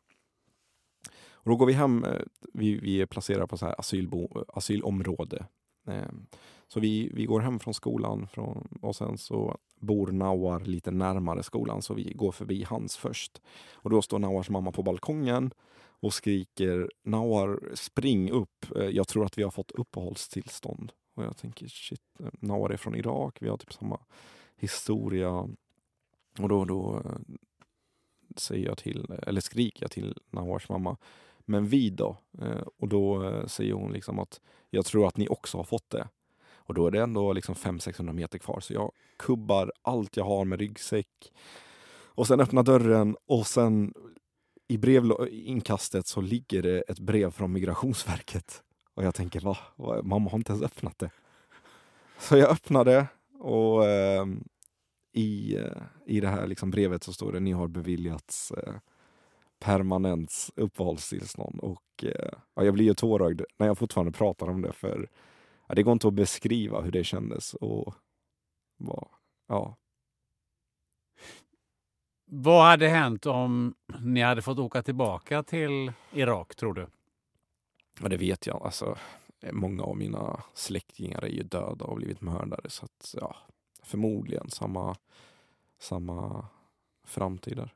Och då går vi hem, eh, vi, vi är placerade på så här asylbo, asylområde. Eh, så vi, vi går hem från skolan från, och sen så bor Nawar lite närmare skolan så vi går förbi hans först. Och då står Nawars mamma på balkongen och skriker “Nawar, spring upp, eh, jag tror att vi har fått uppehållstillstånd. Och jag tänker shit, Nawar är från Irak, vi har typ samma historia. Och då, då säger jag till, eller skriker jag till Nawars mamma, men vi då? Eh, och då eh, säger hon liksom att jag tror att ni också har fått det. Och då är det ändå liksom 500-600 meter kvar så jag kubbar allt jag har med ryggsäck. Och sen öppnar dörren och sen i brevinkastet så ligger det ett brev från Migrationsverket. Och jag tänker, va? va? Mamma har inte ens öppnat det. Så jag öppnade och eh, i, eh, i det här liksom brevet så står det ni har beviljats eh, permanent uppehållstillstånd. Och eh, ja, jag blir ju tårögd när jag fortfarande pratar om det för ja, det går inte att beskriva hur det kändes. Och, var, ja. Vad hade hänt om ni hade fått åka tillbaka till Irak, tror du? Ja, det vet jag. Alltså, många av mina släktingar är ju döda och blivit mördade. Så att, ja, förmodligen samma, samma framtider.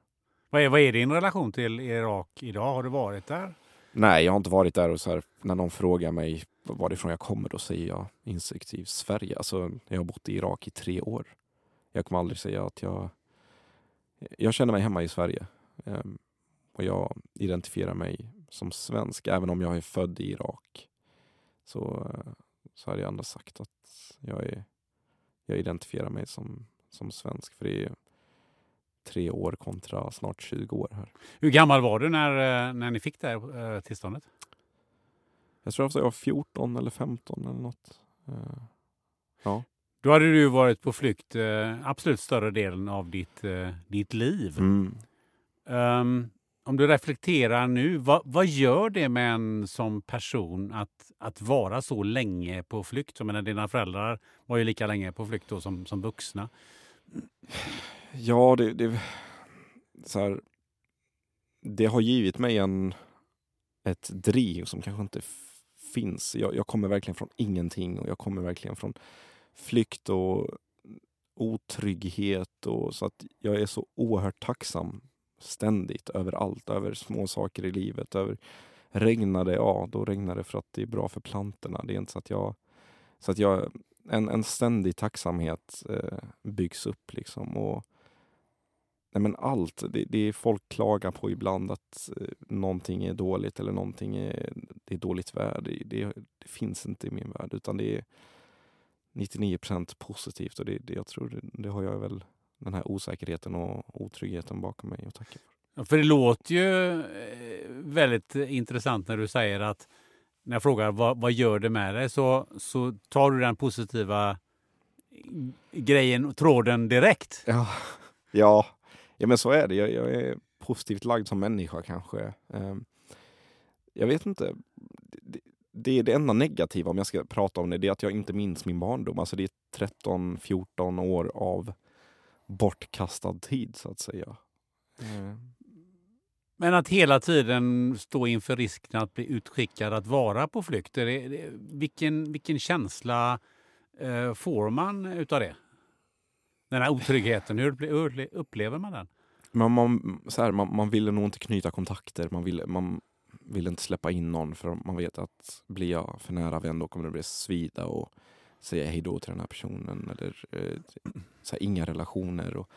Vad är, vad är din relation till Irak idag? Har du varit där? Nej, jag har inte varit där. och så här, När någon frågar mig varifrån jag kommer, då säger jag instinktivt Sverige. Alltså, jag har bott i Irak i tre år. Jag kommer aldrig säga att jag... Jag känner mig hemma i Sverige. Ehm, och jag identifierar mig som svensk, även om jag är född i Irak. Så, så hade jag ändå sagt att jag, är, jag identifierar mig som, som svensk. För det är tre år kontra snart 20 år här. Hur gammal var du när, eh, när ni fick det här eh, tillståndet? Jag tror att jag var 14 eller 15 eller något. Eh, ja. Då hade du varit på flykt absolut större delen av ditt, ditt liv. Mm. Um, om du reflekterar nu, vad, vad, gör det med en som person att, att vara så länge på flykt? Jag menar, dina föräldrar var ju lika länge på flykt då som, som vuxna. Ja, det, det, så här, det har givit mig en, ett driv som kanske inte finns. Jag, jag, kommer verkligen från ingenting och jag kommer verkligen från flykt och otrygghet. Och, så att jag är så oerhört tacksam ständigt över allt, över små saker i livet. Över, regnar det, ja då regnar det för att det är bra för plantorna. Det är inte så att jag... Så att jag en, en ständig tacksamhet eh, byggs upp liksom. Och, nej men allt, det, det är folk klagar på ibland att eh, någonting är dåligt eller någonting är, det är dåligt väder. Det, det, finns inte i min värld utan det är 99% positivt och det, det, jag tror det, det har jag väl den här osäkerheten och otryggheten bakom mig att tacka för. Ja, för det låter ju eh, väldigt intressant när du säger att när jag frågar vad, vad gör det med dig så, så tar du den positiva grejen, tråden direkt. Ja, ja ja men så är det. Jag, jag är positivt lagd som människa kanske. Ehm, jag vet inte. Det, det, är det enda negativa om jag ska prata om det, det är att jag inte minns min barndom. Alltså det är 13-14 år av bortkastad tid så att säga. Mm. men att hela tiden stå inför risken att bli utskickad att vara på flykt, är det, vilken, vilken känsla eh, får man utav det? Den här otryggheten, hur, upplever man den? Man, man, så här, man, man ville nog inte knyta kontakter, man ville man ville inte släppa in någon för man vet att blir jag för nära vän då kommer det bli svida och säga hej då till den här personen. Eller eh, så här, inga relationer. Och,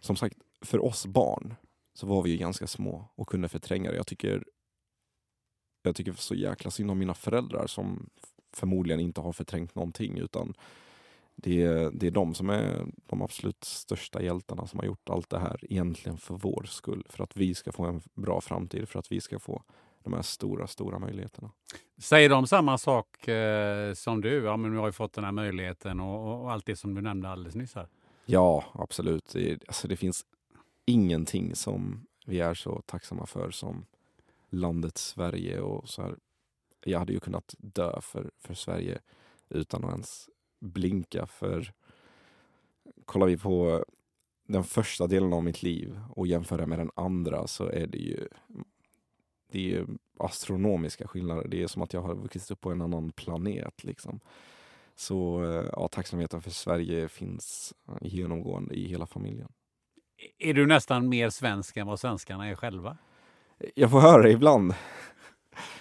som sagt, för oss barn så var vi ju ganska små och kunde förtränga det. Jag tycker, jag tycker så jäkla synd om mina föräldrar som förmodligen inte har förträngt någonting utan det är, det är de som är de absolut största hjältarna som har gjort allt det här egentligen för vår skull. För att vi ska få en bra framtid, för att vi ska få de här stora, stora möjligheterna. Säger de samma sak eh, som du? Ja, men nu har ju fått den här möjligheten och, och, allt det som du nämnde alldeles nyss här. Ja, absolut. Det, alltså det finns ingenting som vi är så tacksamma för som landet Sverige. Och så här, jag hade ju kunnat dö för, för Sverige utan att ens blinka. För kollar vi på den första delen av mitt liv och jämför med den andra så är det ju det är astronomiska skillnader. Det är som att jag har vuxit upp på en annan planet. Liksom. Så ja, tacksamheten för Sverige finns genomgående i hela familjen är du nästan mer svensk än vad svenskarna är själva? Jag får höra det ibland.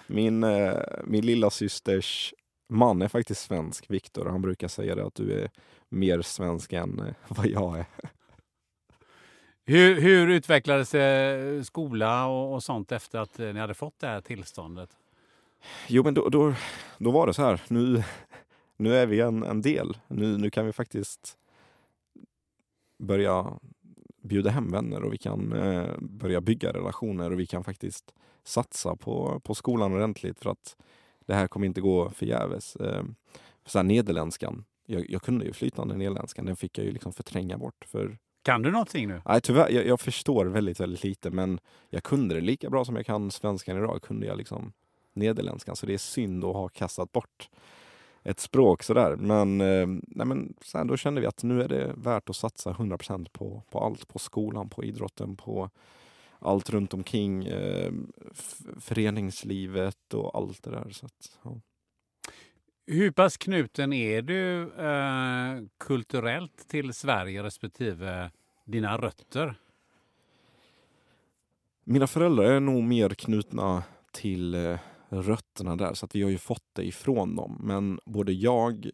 Min, eh, min lilla systers man är faktiskt svensk, Viktor. Han brukar säga det att du är mer svensk än eh, vad jag är. Hur, hur utvecklades eh, skola och, och sånt efter att eh, ni hade fått det här tillståndet? Jo, men då, då, då var det så här. Nu, nu är vi en, en del. Nu, nu kan vi faktiskt börja bjuda hem vänner och vi kan eh, börja bygga relationer och vi kan faktiskt satsa på, på skolan ordentligt för att det här kommer inte gå förgäves. Eh, för så här, nederländskan, jag, jag kunde ju flytande nederländskan, den fick jag ju liksom förtränga bort. För, Kan du någonting nu? nej, tyvärr, jag, jag förstår väldigt, väldigt lite men jag kunde det lika bra som jag kan svenskan idag, kunde jag liksom nederländskan. Så det är synd att ha kastat bort ett språk sådär. Men, eh, nej, men så här, då kände vi att nu är det värt att satsa 100% på, på allt. På skolan, på idrotten, på allt runt omkring. Eh, föreningslivet och allt det där. Så att, ja. Hur pass knuten är du eh, kulturellt till Sverige respektive dina rötter? Mina föräldrar är nog mer knutna till eh, rötterna där, så att vi har ju fått det ifrån dem. Men både jag,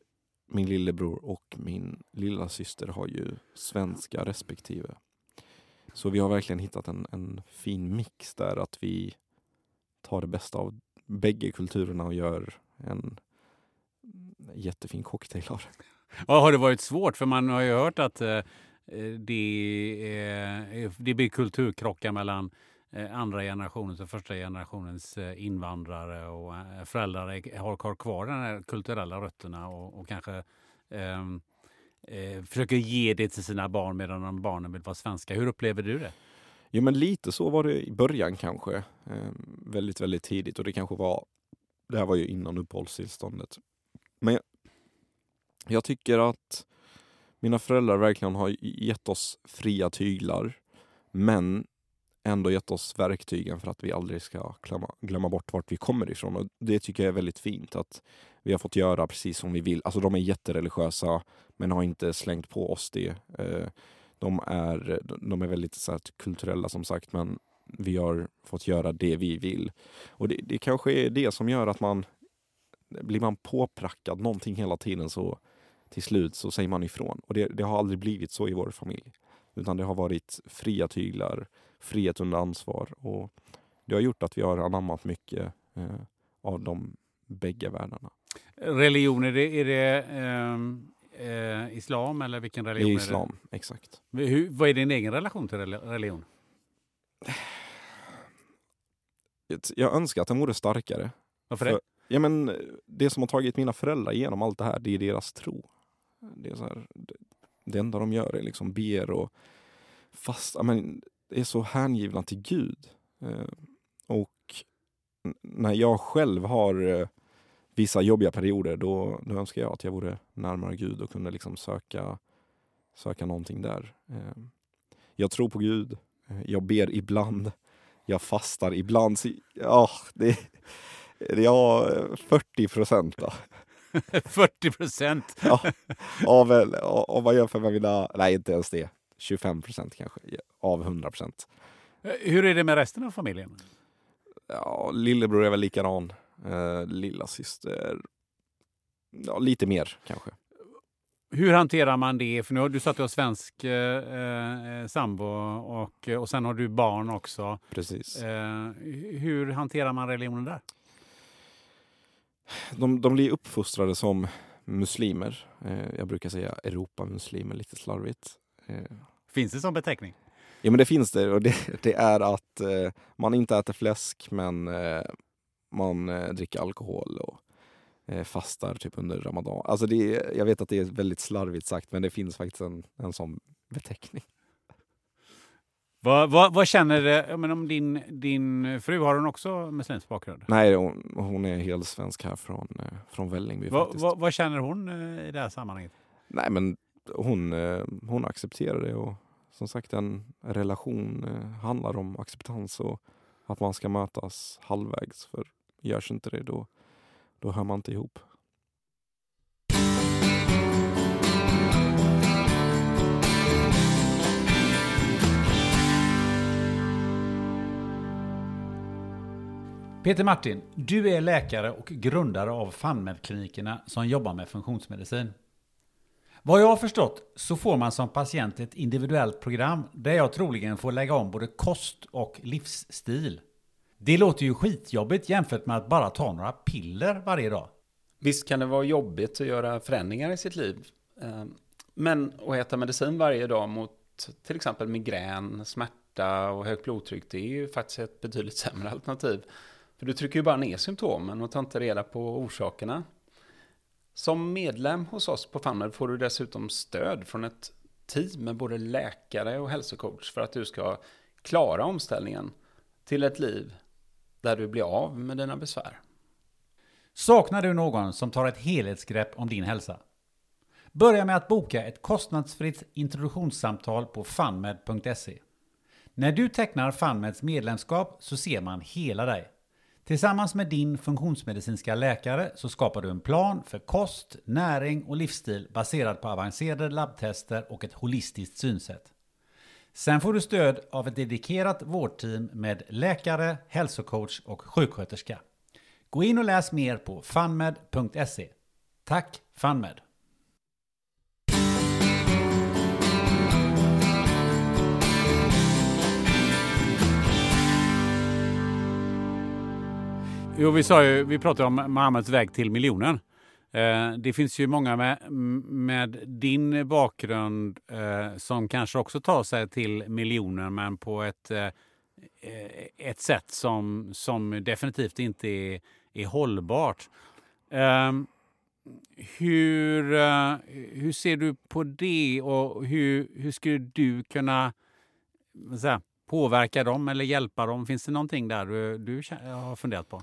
min lillebror och min lilla syster har ju svenska respektive. Så vi har verkligen hittat en, en fin mix där, att vi tar det bästa av bägge kulturerna och gör en jättefin cocktail av det. Ja, har det varit svårt? För man har ju hört att eh, eh det, eh, det blir kulturkrockar mellan eh, andra generationens och första generationens eh, invandrare och eh, föräldrar har, har kvar de här kulturella rötterna och, och kanske ehm, eh, försöker ge det till sina barn medan de barnen vill vara svenska. Hur upplever du det? Jo men lite så var det i början kanske. Eh, väldigt, väldigt tidigt och det kanske var, det här var ju innan uppehållstillståndet. Men jag, jag tycker att mina föräldrar verkligen har gett oss fria tyglar men ändå gett oss verktygen för att vi aldrig ska glömma, glömma bort vart vi kommer ifrån. Och det tycker jag är väldigt fint att vi har fått göra precis som vi vill. Alltså de är jättereligiösa men har inte slängt på oss det. Eh, de är, de är väldigt så här, kulturella som sagt men vi har fått göra det vi vill. Och det, det kanske är det som gör att man blir man påprackad någonting hela tiden så till slut så säger man ifrån. Och det, det har aldrig blivit så i vår familj. Utan det har varit fria tyglar, frihet under ansvar och det har gjort att vi har anammat mycket eh, av de bägge världarna. Religion, är det, är det ehm, eh, islam eller vilken Det religion? är är det? islam, exakt. Hur, vad är din egen relation till reli- religion? Jag önskar att den vore starkare. Varför det? Ja, men det som har tagit mina föräldrar igenom allt det här, det är deras tro. Det, är så här, det, det enda de gör är liksom ber och fast, ja, men, är så hängivna till Gud. Eh, och när jag själv har eh, vissa jobbiga perioder, då, då önskar jag att jag vore närmare Gud och kunde liksom söka, söka någonting där. Eh, jag tror på Gud, jag ber ibland, jag fastar ibland. Så, ja, det, är 40 procent då. 40 procent? Ja, av, om man jämför med mina, nej inte ens det, 25 procent kanske, av 100 procent. Hur är det med resten av familjen? Ja, lillebror är väl likadan. Eh, lilla syster, ja, lite mer kanske. Hur hanterar man det? För nu har du sagt att du har svensk eh, eh, sambo och, och sen har du barn också. Precis. Eh, hur hanterar man religionen där? De, de blir uppfostrade som muslimer. Eh, jag brukar säga Europamuslimer lite slarvigt. Eh, Finns det som beteckning? Ja men det finns det och det, det är att eh, man inte äter fläsk men eh, man eh, dricker alkohol och eh, fastar typ under ramadan. Alltså det jag vet att det är väldigt slarvigt sagt men det finns faktiskt en, en sån beteckning. Vad, vad, vad känner du jag menar, om din, din fru? Har hon också muslimsk bakgrund? Nej hon, hon är helt svensk här från, eh, från Vällingby Vad, faktiskt. vad, känner hon eh, i det här sammanhanget? Nej men hon, eh, hon accepterar det och som sagt en relation eh, handlar om acceptans och att man ska mötas halvvägs för görs inte det då, då hör man inte ihop. Peter Martin, du är läkare och grundare av FANMED-klinikerna som jobbar med funktionsmedicin. Vad jag har förstått så får man som patient ett individuellt program där jag troligen får lägga om både kost och livsstil. Det låter ju skitjobbigt jämfört med att bara ta några piller varje dag. Visst kan det vara jobbigt att göra förändringar i sitt liv. Eh, men att äta medicin varje dag mot till exempel migrän, smärta och högt blodtryck, det är ju faktiskt ett betydligt sämre alternativ. För du trycker ju bara ner symptomen och tar inte reda på orsakerna. Som medlem hos oss på FunMed får du dessutom stöd från ett team med både läkare och hälsocoach för att du ska klara omställningen till ett liv där du blir av med dina besvär. Saknar du någon som tar ett helhetsgrepp om din hälsa? Börja med att boka ett kostnadsfritt introduktionssamtal på funmed.se. När du tecknar FunMeds medlemskap så ser man hela dig. Tillsammans med din funktionsmedicinska läkare så skapar du en plan för kost, näring och livsstil baserad på avancerade labbtester och ett holistiskt synsätt. Sen får du stöd av ett dedikerat vårdteam med läkare, hälsocoach och sjuksköterska. Gå in och läs mer på funmed.se. Tack FunMed! Jo, vi, sa ju, vi pratade om Mohammeds väg till miljonen. Eh, det finns ju många med, med din bakgrund eh, som kanske också tar sig till miljonen men på ett, eh, ett sätt som, som definitivt inte är, är hållbart. Ehm, hur, eh, hur ser du på det och hur, hur skulle du kunna säga, påverka dem eller hjälpa dem? Finns det någonting där du, du har funderat på?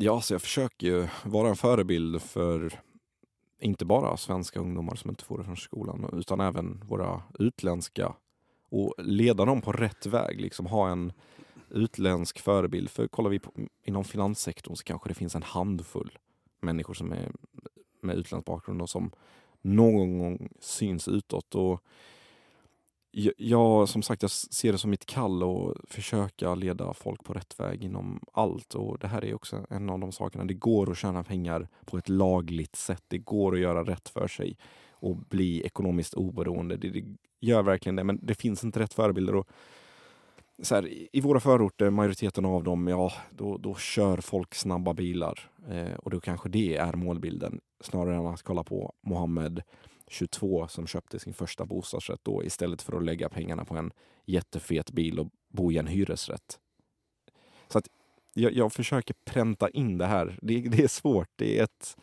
Ja, så jag försöker ju vara en förebild för inte bara svenska ungdomar som inte får det från skolan utan även våra utländska och leda dem på rätt väg. Liksom ha en utländsk förebild. För kollar vi på, inom finanssektorn så kanske det finns en handfull människor som är med utländsk bakgrund och som någon gång syns utåt. Och jag, som sagt, jag ser det som mitt kall att försöka leda folk på rätt väg inom allt. Och det här är också en av de sakerna. Det går att tjäna pengar på ett lagligt sätt. Det går att göra rätt för sig och bli ekonomiskt oberoende. Det, det gör verkligen det, men det finns inte rätt förebilder. Och så här, I våra förorter, majoriteten av dem, ja, då, då kör folk snabba bilar. Eh, och då kanske det är målbilden, snarare än att kolla på Mohammed 22 som köpte sin första bostadsrätt då istället för att lägga pengarna på en jättefet bil och bo i en hyresrätt. Så att jag, jag försöker pränta in det här. Det, det, är svårt. Det är ett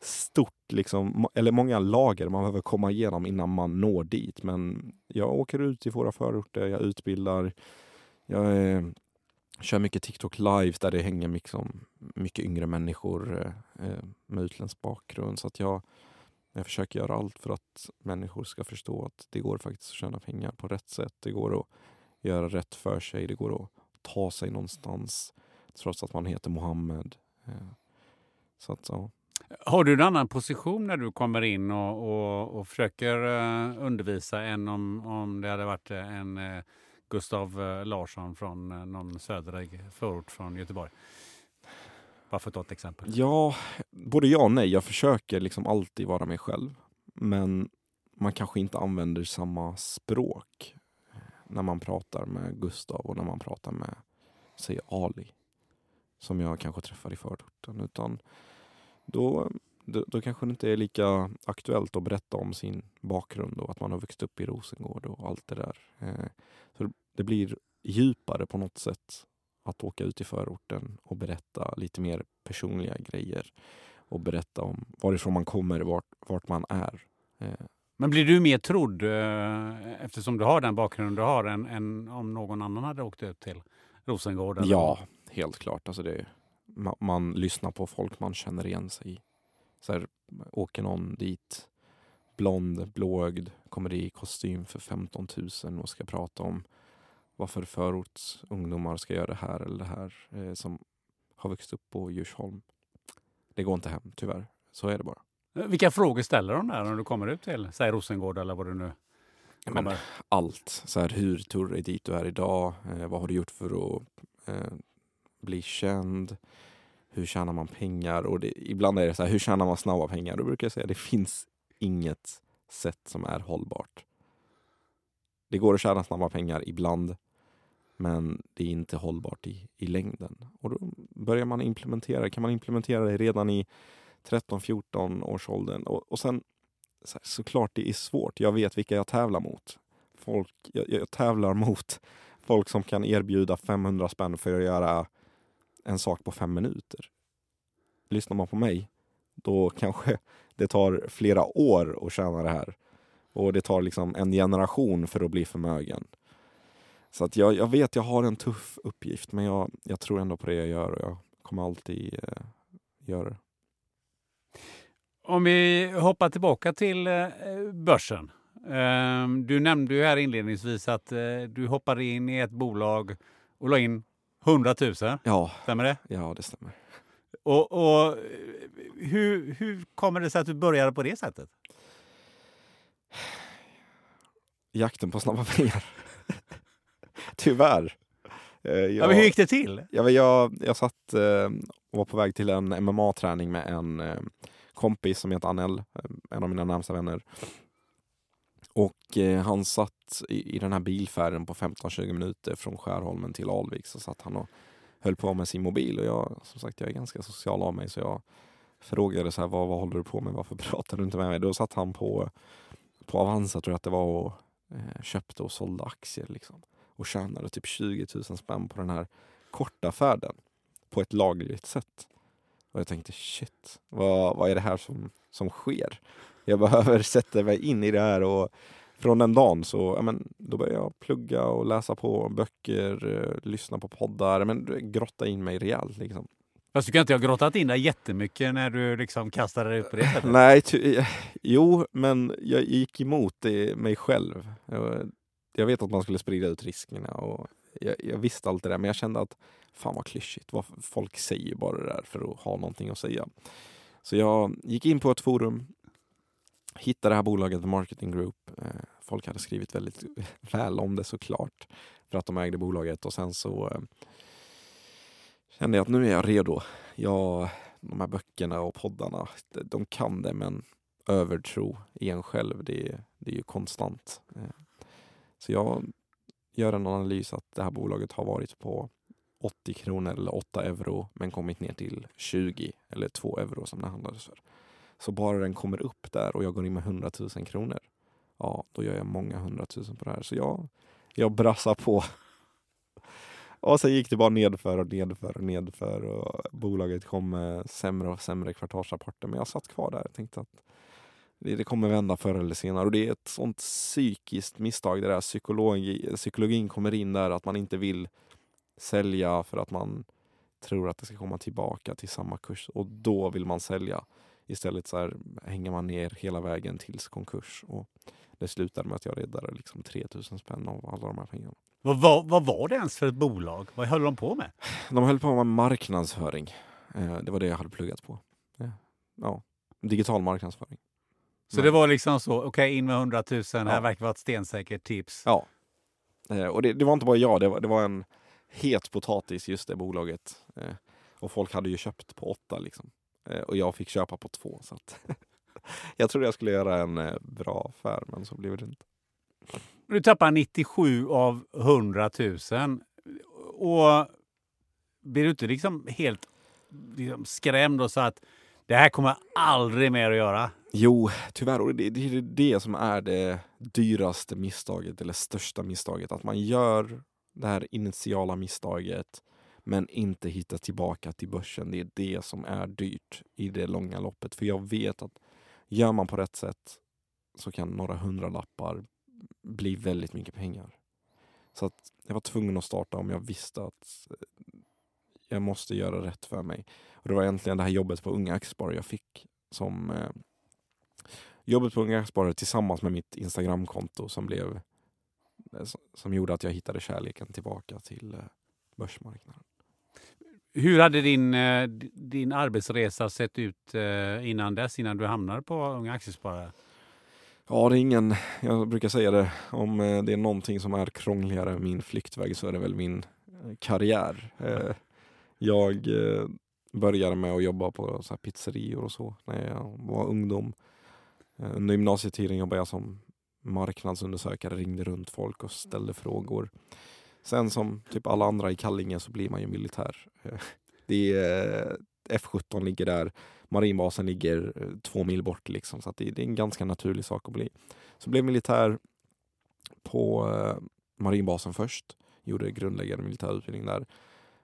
stort, liksom, eller många lager man behöver komma igenom innan man når dit. Men jag åker ut i våra förorter, jag utbildar, jag eh, kör mycket TikTok live där det hänger liksom mycket yngre människor eh, med utländsk bakgrund. Så att jag jag försöker göra allt för att människor ska förstå att det går faktiskt att tjäna pengar på rätt sätt. Det går att göra rätt för sig. Det går att ta sig någonstans trots att man heter Mohammed. Eh, så att, ja. Har du en annan position när du kommer in och, och, och försöker eh, undervisa än om, om det hade varit eh, en Gustav Larsson från någon södra förort från Göteborg? Bara för att ta ett exempel. Ja, både ja och nej. Jag försöker liksom alltid vara mig själv. Men man kanske inte använder samma språk eh, när man pratar med Gustav och när man pratar med, säg Ali, som jag kanske träffar i förorten. Utan då, då, då kanske det inte är lika aktuellt att berätta om sin bakgrund och att man har vuxit upp i Rosengård och allt det där. Eh, så det blir djupare på något sätt att åka ut i förorten och berätta lite mer personliga grejer och berätta om varifrån man kommer, vart, vart man är. Eh. Men blir du mer trodd eh, eftersom du har den bakgrunden du har än, än om någon annan hade åkt ut till Rosengård? Eller? Ja, helt klart. Alltså det, man, man, lyssnar på folk man känner igen sig i. Så här, åker någon dit blond, blåögd, kommer i kostym för 15 000 och ska prata om varför förortsungdomar ska göra det här eller det här eh, som har vuxit upp på Djursholm. Det går inte hem, tyvärr. Så är det bara. Eh, vilka frågor ställer de där när du kommer ut till, säg Rosengård eller vad du nu kommer? Men, allt. Så här, hur du dig dit du är idag? Eh, vad har du gjort för att eh, bli känd? Hur tjänar man pengar? Och det, ibland är det så här, hur tjänar man snabba pengar? Då brukar jag säga, det finns inget sätt som är hållbart. Det går att tjäna snabba pengar ibland, men det är inte hållbart i, i längden. Och då börjar man implementera, kan man implementera det redan i 13-14 års åldern. Och, och sen så här, såklart det är svårt. Jag vet vilka jag tävlar mot. Folk, jag, jag tävlar mot folk som kan erbjuda 500 spänn för att göra en sak på fem minuter. Lyssnar man på mig, då kanske det tar flera år att tjäna det här. Och det tar liksom en generation för att bli förmögen. Så att jag, jag vet, jag har en tuff uppgift, men jag, jag tror ändå på det jag gör och jag kommer alltid eh, göra det. Om vi hoppar tillbaka till eh, börsen. Eh, du nämnde ju här inledningsvis att eh, du hoppade in i ett bolag och la in 100 000. Ja, Stämmer det? ja det stämmer. Och, och hur, hur kommer det sig att du började på det sättet? Jakten på snabba pengar. Tyvärr. Eh, Ja, jag, men hur gick det till? Ja, men jag, jag satt eh, och var på väg till en MMA-träning med en eh, kompis som heter Anel, en av mina närmsta vänner. Och han satt i, i den här bilfärden på 15-20 minuter från Skärholmen till Alvik så satt han och höll på med sin mobil och jag, som sagt, jag är ganska social av mig så jag frågade så här, vad, vad håller du på med, varför pratar du inte med mig? Då satt han på, på Avanza tror jag att det var och eh, köpte och sålde aktier liksom och tjänade typ 20 000 spänn på den här korta färden på ett lagligt sätt. Och jag tänkte shit, vad, vad är det här som, som sker? Jag behöver sätta mig in i det här och från den dagen så ja, men, då började jag plugga och läsa på böcker, eh, lyssna på poddar, men grotta in mig rejält. Liksom. Fast du kan inte ha grottat in dig jättemycket när du liksom kastade dig ut på det. Nej, ty, eh, jo, men jag gick emot det, mig själv. Jag, vet att man skulle sprida ut riskerna och jag, jag visste allt det där, men jag kände att fan vad klyschigt. Vad, folk säger bara det där för att ha någonting att säga. Så jag gick in på ett forum, hittade det här bolaget The Marketing Group. Eh, folk hade skrivit väldigt väl om det såklart, för att de ägde bolaget och sen så eh, kände jag att nu är jag redo. Jag, de här böckerna och poddarna, de- de kan det men övertro i en själv, det, det är ju konstant. Eh, så jag gör en analys att det här bolaget har varit på 80 kronor eller 8 euro men kommit ner till 20 eller 2 euro som det handlades för. Så bara den kommer upp där och jag går in med 100 000 kronor, ja då gör jag många hundratusen på det här. Så jag, jag brassar på. Och sen gick det bara nedför och nedför och nedför och bolaget kom med sämre och sämre kvartalsrapporter. Men jag satt kvar där och tänkte att det, det kommer vända förr eller senare. Och det är ett sånt psykiskt misstag det där. Psykologi, psykologin kommer in där att man inte vill sälja för att man tror att det ska komma tillbaka till samma kurs och då vill man sälja. Istället så här hänger man ner hela vägen tills konkurs. Och det slutade med att jag räddade liksom 3000 spänn av alla de här pengarna. Vad, vad, vad var det ens för ett bolag? Vad höll de på med? De höll på med marknadsföring. Eh, Det var det jag hade pluggat på. Ja, ja. digital marknadsföring. Så Nej. det var liksom så, okej in med 100 000, här Ja. verkar vara ett stensäkert tips. Ja. Eh, Och det, det var inte bara jag, det var, det var en het potatis just det bolaget. Eh, Och folk hade ju köpt på åtta liksom. Eh, Och jag fick köpa på två. Så att jag trodde jag skulle göra en eh, bra affär, men så blev det inte. Du tappar 97 av 100 000. Och blir du inte liksom helt liksom skrämd och så att det här kommer jag aldrig mer att göra? Jo, tyvärr. Och det, det är det som är det dyraste misstaget, eller största misstaget. Att man gör det här initiala misstaget men inte hittar tillbaka till börsen. Det är det som är dyrt i det långa loppet. För jag vet att gör man på rätt sätt så kan några hundralappar bli väldigt mycket pengar. Så att jag var tvungen att starta om jag visste att jag måste göra rätt för mig. Och det var egentligen det här jobbet på Unga Aktiesparare jag fick som eh, jobbet på Unga Aktiesparare tillsammans med mitt Instagramkonto som blev eh, som gjorde att jag hittade kärleken tillbaka till eh, börsmarknaden. Hur hade din, eh, din arbetsresa sett ut eh, innan dess, innan du hamnade på Unga Aktiesparare? Ja, det är ingen, jag brukar säga det, om det är någonting som är krångligare än min flyktväg så är det väl min karriär. Jag började med att jobba på så här pizzerior och så när jag var ungdom. Eh, under gymnasietiden jobbade jag som marknadsundersökare, ringde runt folk och ställde frågor. Sen som typ alla andra i Kallinge så blir man ju militär. Eh, det är, eh, F17 ligger där, marinbasen ligger två mil bort liksom, så det, det, är en ganska naturlig sak att bli. Så blev militär på marinbasen först, gjorde grundläggande militärutbildning där.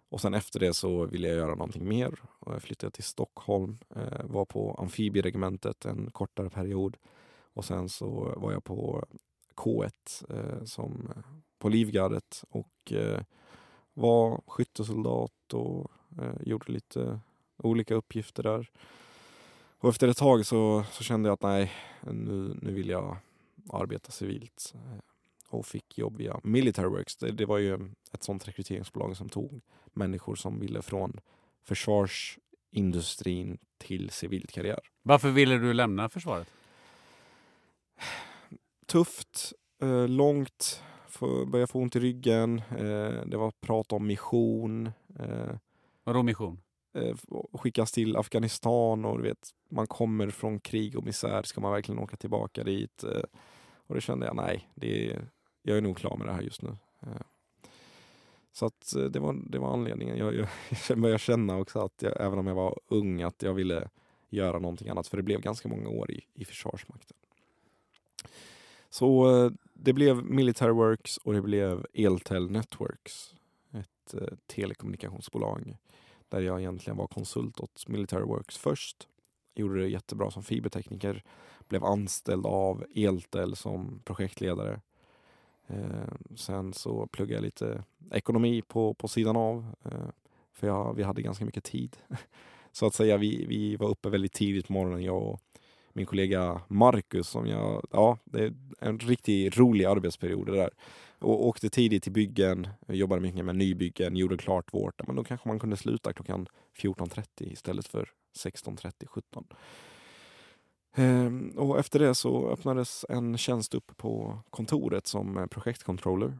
Och sen efter det så ville jag göra någonting mer och jag flyttade till Stockholm, eh, var på amfibieregementet en kortare period och sen så var jag på K1 eh, som eh, på Livgardet och eh, var skyttesoldat och eh, gjorde lite olika uppgifter där. Och efter ett tag så, så kände jag att nej, nu, nu vill jag arbeta civilt eh, och fick jobb via Military Works. Det, det, var ju ett sånt rekryteringsbolag som tog människor som ville från försvarsindustrin till civilt karriär. Varför ville du lämna försvaret? Tufft, eh, långt, började få ont i ryggen. Eh, det var prat om mission. Eh, Vadå mission? Eh, skickas till Afghanistan och du vet, man kommer från krig och misär. Ska man verkligen åka tillbaka dit? Eh, och då kände jag, nej, det är, jag är nog klar med det här just nu. Eh, så att eh, det var, det var anledningen. Jag, jag, jag började känna också att jag, även om jag var ung, att jag ville göra någonting annat. För det blev ganska många år i, i Försvarsmakten. Så eh, det blev Military Works och det blev Eltel Networks. Ett eh, telekommunikationsbolag där jag egentligen var konsult åt Military Works först. Gjorde det jättebra som fibertekniker. Blev anställd av Eltel som projektledare. Eh, sen så pluggade jag lite ekonomi på, på sidan av. Eh, för jag, vi hade ganska mycket tid. så att säga, vi, vi var uppe väldigt tidigt på morgonen, jag och min kollega Marcus som jag, ja, det är en riktigt rolig arbetsperiod det där. Och åkte tidigt till byggen, jobbade mycket med nybyggen, gjorde klart vårt. Men då kanske man kunde sluta klockan 14.30 istället för 16.30, 17. Ehm, och efter det så öppnades en tjänst upp på kontoret som projektcontroller.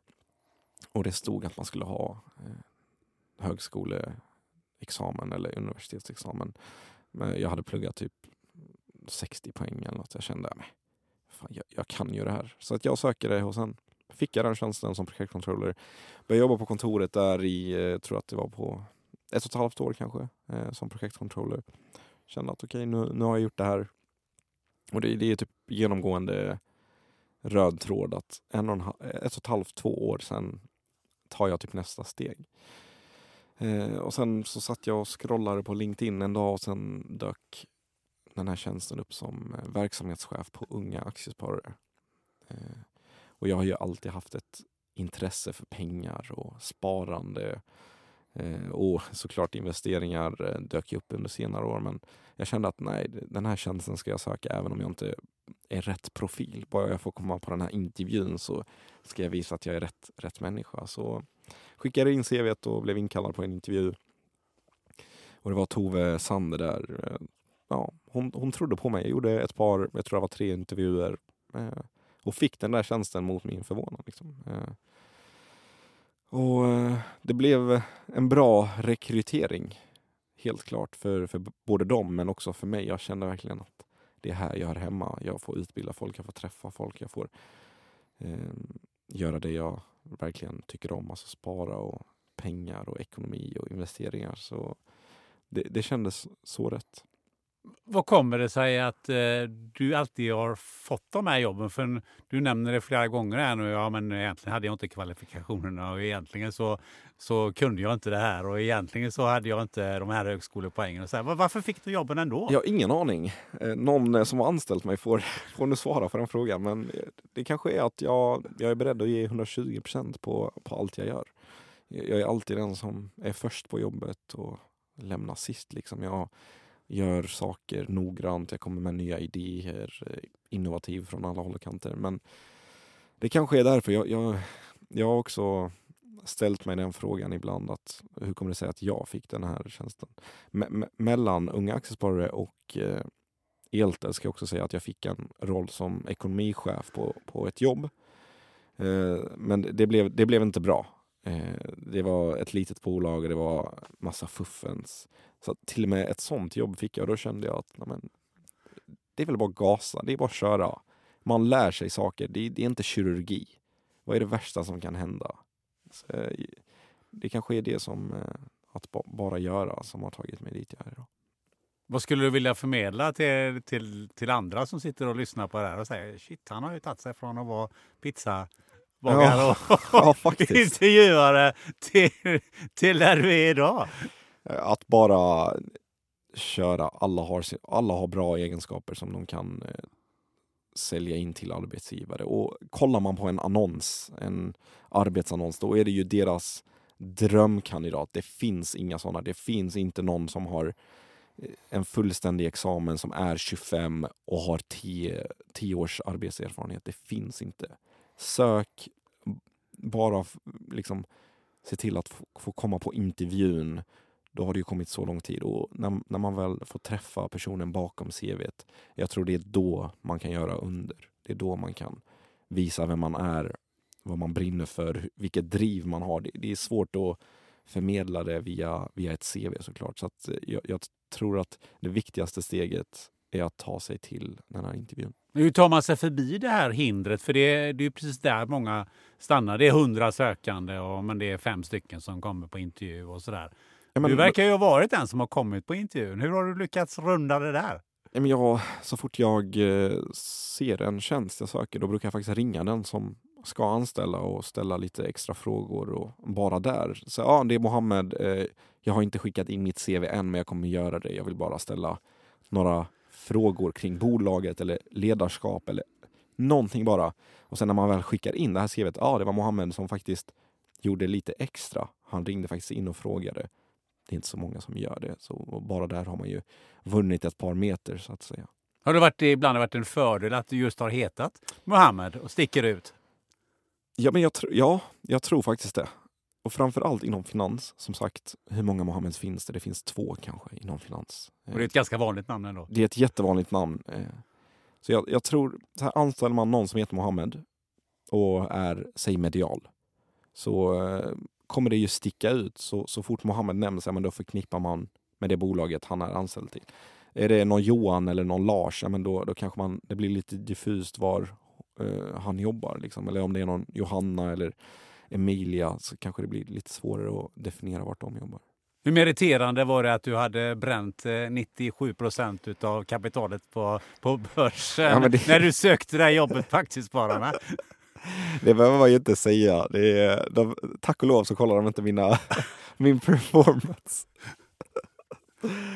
Och det stod att man skulle ha eh, högskoleexamen eller universitetsexamen. Men jag hade pluggat typ 60 poäng eller något. Jag kände, att jag, jag, kan ju det här. Så att jag söker det och sen fick jag den tjänsten som projektcontroller. Började jobba på kontoret där i, jag eh, tror att det var på ett och ett halvt år kanske, eh, som projektcontroller. Kände att okej, okay, nu, nu har jag gjort det här. Och det, det är typ genomgående röd tråd att en och en, ett och ett halvt, två år sen tar jag typ nästa steg. Eh, och sen så satt jag och scrollade på LinkedIn en dag och sen dök den här tjänsten upp som eh, verksamhetschef på Unga Aktiesparare. Eh, och jag har ju alltid haft ett intresse för pengar och sparande eh, Eh, och såklart investeringar eh, dök upp under senare år men jag kände att nej, den här tjänsten ska jag söka även om jag inte är rätt profil. Bara jag får komma på den här intervjun så ska jag visa att jag är rätt, rätt människa. Så skickade in CVt och blev inkallad på en intervju. Och det var Tove Sander där eh, ja, hon, hon trodde på mig. Jag gjorde ett par, jag tror det var tre intervjuer och fick den där tjänsten mot min förvånan. Liksom. Och eh, det blev en bra rekrytering, helt klart, för, för både dem men också för mig. Jag kände verkligen att det är här jag hör hemma. Jag får utbilda folk, jag får träffa folk, jag får eh, göra det jag verkligen tycker om, alltså spara och pengar och ekonomi och investeringar. Så det, det kändes så rätt. Vad kommer det sig att eh, du alltid har fått de här jobben? För du nämner det flera gånger här nu. Ja, men egentligen hade jag inte kvalifikationerna och egentligen så, så kunde jag inte det här och egentligen så hade jag inte de här högskolepoängen. Och så här. Varför fick du jobben ändå? Jag har ingen aning. Eh, någon eh, som har anställt mig får, får nu svara på den frågan. Men eh, det kanske är att jag, jag är beredd att ge 120 procent på, på allt jag gör. Jag är alltid den som är först på jobbet och lämnar sist. Liksom. Jag gör saker noggrant, jag kommer med nya idéer, eh, innovativ från alla håll och kanter. Men det kanske är därför. Jag, jag, jag har också ställt mig den frågan ibland att hur kommer det sig att jag fick den här tjänsten? Me me mellan Unga Aktiesparare och eh, Eltel ska jag också säga att jag fick en roll som ekonomichef på, på ett jobb. Eh, men det blev, det blev inte bra. Eh, det var ett litet bolag och det var massa fuffens. Så till och med ett sånt jobb fick jag och då kände jag att men, det är väl bara att gasa, det är bara att köra. Man lär sig saker, det, det är inte kirurgi. Vad är det värsta som kan hända? Så, eh, det kanske är det som eh, att bara göra som har tagit mig dit jag är idag. Vad skulle du vilja förmedla till, till, till andra som sitter och lyssnar på det här och säger shit, han har ju tagit sig från att vara pizza pizzabagare Ja, och ja, faktiskt. intervjuare till, till där du är idag? Att bara köra, alla har, alla har bra egenskaper som de kan eh, sälja in till arbetsgivare. Och kollar man på en annons, en arbetsannons, då är det ju deras drömkandidat. Det finns inga sådana. Det finns inte någon som har eh, en fullständig examen som är 25 och har 10, 10 års arbetserfarenhet. Det finns inte. Sök, bara liksom se till att få, få komma på intervjun. Då har det ju kommit så lång tid och när, när man väl får träffa personen bakom CVt, jag tror det är då man kan göra under. Det är då man kan visa vem man är, vad man brinner för, vilket driv man har. Det, det är svårt att förmedla det via, via ett CV såklart. Så att eh, jag, jag tror att det viktigaste steget är att ta sig till den här intervjun. Hur tar man sig förbi det här hindret? För det, är- det är precis där många stannar. Det är hundra sökande och, men det är fem stycken som kommer på intervju och sådär. Ja, men- du verkar ju ha varit den som har kommit på intervjun. Hur har du lyckats runda det där? Ja, men jag, så fort jag eh, ser en tjänst jag söker, då brukar jag faktiskt ringa den som ska anställa och ställa lite extra frågor och bara där. Så ja, det är Mohammed. Eh, jag har inte skickat in mitt CV än, men jag kommer göra det. Jag vill bara ställa några frågor kring bolaget eller ledarskap eller någonting bara. Och sen när man väl skickar in det här CVt, ja, det var Mohammed som faktiskt gjorde lite extra. Han ringde faktiskt in och frågade. Det är inte så många som gör det, så bara där har man ju vunnit ett par meter så att säga. Har det varit, ibland varit en fördel att du just har hetat Mohammed och sticker ut? Ja, men jag, tr- ja, jag tror faktiskt det. Och framförallt inom finans. Som sagt, hur många Mohammeds finns det? Det finns två kanske inom finans. Och det är ett ganska vanligt namn ändå. Det är ett jättevanligt namn. eh. Så jag, jag tror, så här anställer man någon som heter Mohammed och är, säg medial, så eh, kommer det ju sticka ut. Så, så fort Mohammed nämns, ja, men då förknippar man med det bolaget han är anställd till. Är det någon Johan eller någon Lars, ja, men då, då kanske man, det blir lite diffust var eh, han jobbar. Liksom. Eller om det är någon Johanna eller Emilia så kanske det blir lite svårare att definiera vart de jobbar. Hur meriterande var det att du hade bränt eh, 97 procent utav kapitalet på, på börsen Ja, det- när du sökte det här jobbet på Aktiespararna? Det behöver man ju inte säga. Det är, de, tack och lov så kollar de inte mina, min performance.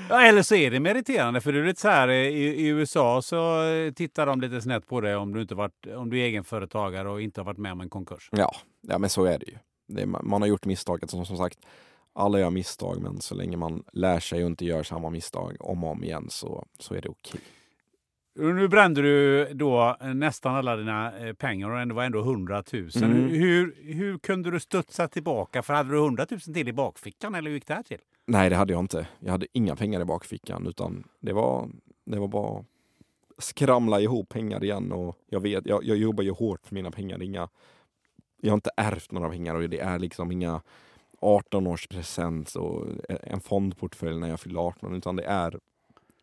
Ja, eller så är det meriterande för du är lite så här, eh, i, i USA så eh, tittar de lite snett på dig om du, inte varit, om du är egenföretagare och inte har varit med om en konkurs. Ja, ja men så är det ju. Det är, man har gjort misstaget som, som sagt. Alla gör misstag men så länge man lär sig och inte gör samma misstag om och om igen så, så är det okej. Och Nu brände du då nästan alla dina eh, pengar och det var ändå 100 000. Mm. Hur, hur kunde du studsa tillbaka? För hade du 100 000 till i bakfickan eller hur gick det här till? Nej det hade jag inte. Jag hade inga pengar i bakfickan utan det var, det var bara skramla ihop pengar igen och jag vet, jag, jag jobbar ju hårt för mina pengar. Inga, jag har inte ärvt några pengar och det är liksom inga 18-årspresent och en fondportfölj när jag fyllde 18 utan det är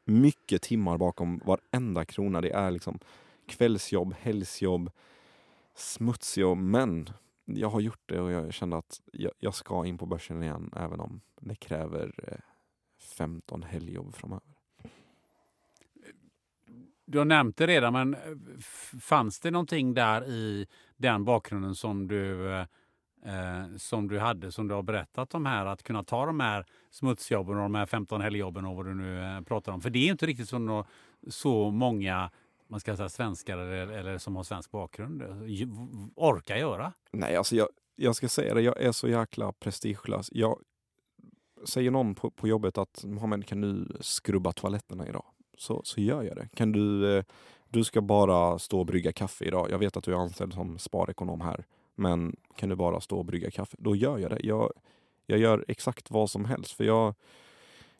mycket timmar bakom varenda krona. Det är liksom kvällsjobb, helgsjobb, smutsjobb men jag har gjort det och jag kände att jag, jag ska in på börsen igen även om det kräver eh, 15 helgjobb framöver. Du har nämnt det redan, men eh, fanns det någonting där i den bakgrunden som du, eh, eh, som du hade, som du har berättat om här, att kunna ta de här smutsjobben och de här 15 helgjobben och vad du nu eh, pratar om? För det är inte riktigt så, så många man ska säga svenskar eller, eller som har svensk bakgrund orkar göra. Nej, alltså jag, jag ska säga det, jag är så jäkla prestigelös. Jag säger någon på, på jobbet att Mohammed kan nu skrubba toaletterna idag? Så, så gör jag det. Kan du, eh, du ska bara stå och brygga kaffe idag. Jag vet att du är anställd som sparekonom här. Men kan du bara stå och brygga kaffe? Då gör jag det. Jag, jag gör exakt vad som helst. För jag,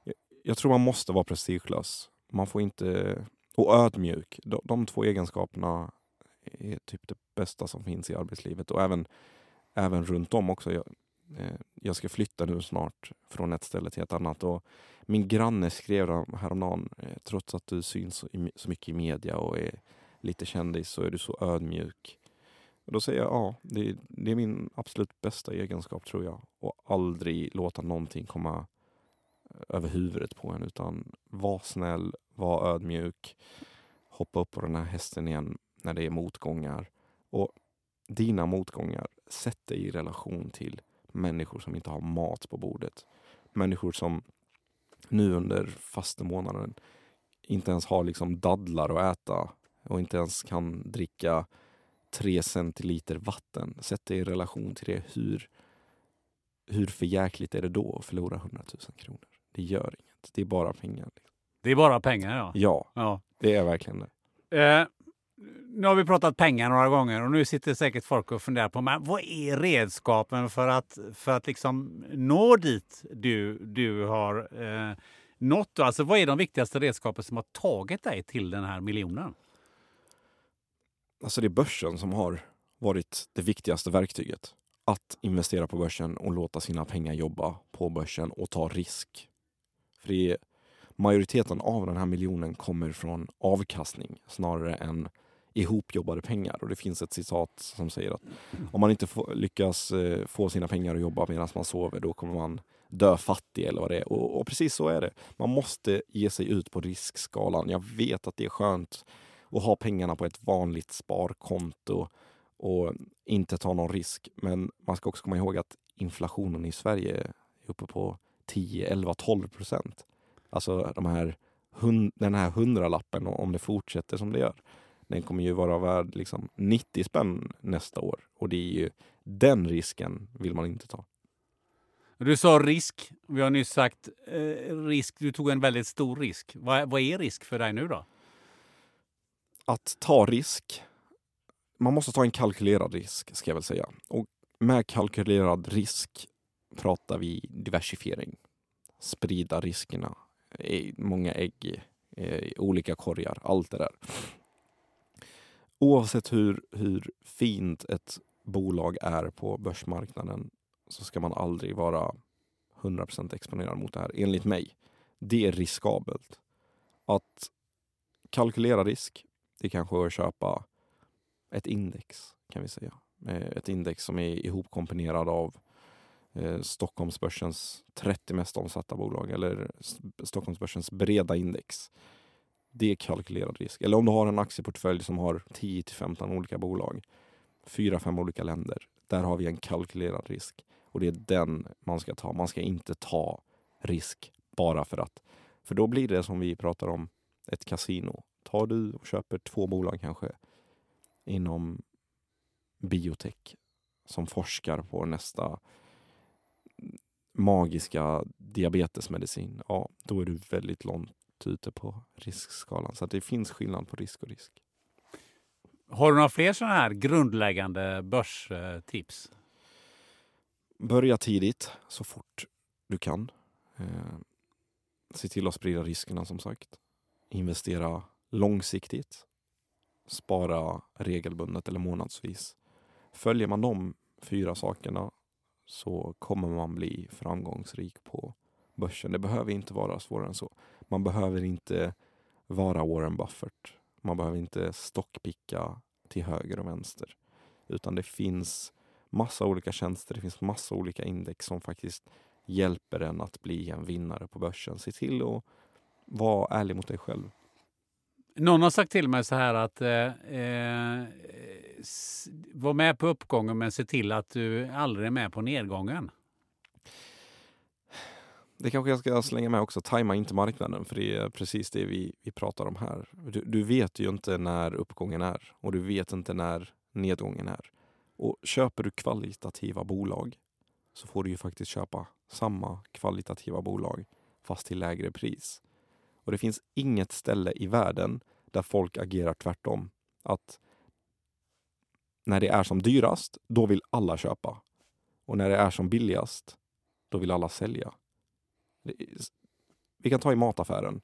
jag, jag tror man måste vara prestigelös. Man får inte... Och ödmjuk. De, de två egenskaperna är typ det bästa som finns i arbetslivet. Och även, även runt om också. Jag, Eh, jag ska flytta nu snart från ett ställe till ett annat och min granne skrev häromdagen, eh, trots att du syns så mycket i media och är lite kändis så är du så ödmjuk. Och då säger jag ja, det, det är min absolut bästa egenskap tror jag. Och aldrig låta någonting komma eh, över huvudet på en utan var snäll, var ödmjuk, hoppa upp på den här hästen igen när det är motgångar. Och dina motgångar, sätt dig i relation till människor som inte har mat på bordet. Människor som nu under fastemånaden inte ens har liksom dadlar att äta och inte ens kan dricka tre centiliter vatten. Sätt dig i relation till det. Hur, hur förjäkligt är det då att förlora 100 000 kronor? Det gör inget. Det är bara pengar. Det är bara pengar ja. Ja, ja. det är verkligen det. Eh, nu har vi pratat pengar några gånger och nu sitter säkert folk och funderar på men vad är redskapen för att, för att liksom nå dit du, du har eh, nått? Alltså, vad är de viktigaste redskapen som har tagit dig till den här miljonen? Alltså det är börsen som har varit det viktigaste verktyget. Att investera på börsen och låta sina pengar jobba på börsen och ta risk. För det är, majoriteten av den här miljonen kommer från avkastning snarare än ihopjobbade pengar. Och det finns ett citat som säger att om man inte få, lyckas eh, få sina pengar att jobba medan man sover, då kommer man dö fattig eller vad det är. Och, och, precis så är det. Man måste ge sig ut på riskskalan. Jag vet att det är skönt att ha pengarna på ett vanligt sparkonto och inte ta någon risk. Men man ska också komma ihåg att inflationen i Sverige är uppe på 10, 11, 12 procent. Alltså de här, den här hundralappen, om det fortsätter som det gör, den kommer ju vara värd liksom 90 spänn nästa år. Och det är ju den risken vill man inte ta. Du sa risk. Vi har nyss sagt eh, risk. Du tog en väldigt stor risk. Vad, vad är risk för dig nu då? Att ta risk. Man måste ta en kalkylerad risk, ska jag väl säga. Och med kalkylerad risk pratar vi diversifiering. Sprida riskerna. Många ägg i olika korgar. Allt det där oavsett hur, hur fint ett bolag är på börsmarknaden så ska man aldrig vara 100% exponerad mot det här, enligt mig. Det är riskabelt. Att kalkylera risk, det är kanske är att köpa ett index, kan vi säga. Eh, ett index som är ihopkomponerad av eh, Stockholmsbörsens 30 mest omsatta bolag eller Stockholmsbörsens breda index det är kalkylerad risk. Eller om du har en aktieportfölj som har 10 till 15 olika bolag, 4-5 olika länder. Där har vi en kalkylerad risk och det är den man ska ta. Man ska inte ta risk bara för att. För då blir det som vi pratar om, ett kasino. Tar du och köper två bolag kanske inom biotech som forskar på nästa magiska diabetesmedicin, ja, då är du väldigt långt ute på riskskalan. Så det finns skillnad på risk och risk. Har du några fler sådana här grundläggande börstips? Börja tidigt, så fort du kan. Eh, se till att sprida riskerna som sagt. Investera långsiktigt. Spara regelbundet eller månadsvis. Följer man de fyra sakerna så kommer man bli framgångsrik på börsen. Det behöver inte vara svårare än så. Man behöver inte vara Warren Buffett. Man behöver inte stockpicka till höger och vänster. Utan det finns massa olika tjänster, det finns massa olika index som faktiskt hjälper en att bli en vinnare på börsen. Se till att vara ärlig mot dig själv. Någon har sagt till mig så här att eh, eh, var med på uppgången men se till att du aldrig är med på nedgången. Det kanske jag ska slänga med också, tajma inte marknaden för det är precis det vi, vi pratar om här. Du, du, vet ju inte när uppgången är och du vet inte när nedgången är. Och köper du kvalitativa bolag så får du ju faktiskt köpa samma kvalitativa bolag fast till lägre pris. Och det finns inget ställe i världen där folk agerar tvärtom. Att när det är som dyrast, då vill alla köpa. Och när det är som billigast, då vill alla sälja. Vi kan ta i mataffären.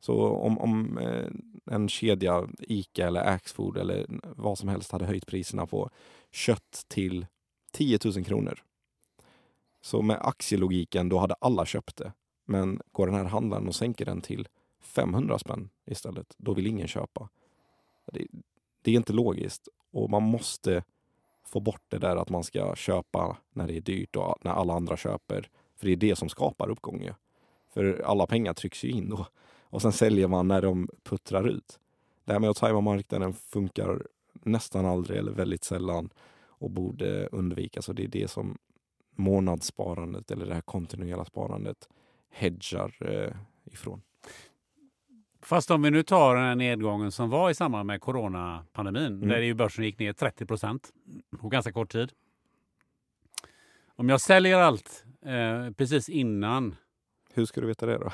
Så om, om eh, en kedja, ICA eller Axfood eller vad som helst hade höjt priserna på kött till 10 000 kronor. Så med aktielogiken, då hade alla köpt det. Men går den här handlaren och sänker den till 500 spänn istället, då vill ingen köpa. Det, det är inte logiskt och man måste få bort det där att man ska köpa när det är dyrt och när alla andra köper. För det är det som skapar uppgång ju. För alla pengar trycks ju in då. Och sen säljer man när de puttrar ut. Det här med att tajma marknaden funkar nästan aldrig eller väldigt sällan och borde undvikas. Och det är det som månadssparandet eller det här kontinuerliga sparandet hedgar eh, ifrån. Fast om vi nu tar den här nedgången som var i samband med coronapandemin, Mm. där ju börsen gick ner 30 procent på ganska kort tid. Om jag säljer allt eh, precis innan Hur ska du veta det då?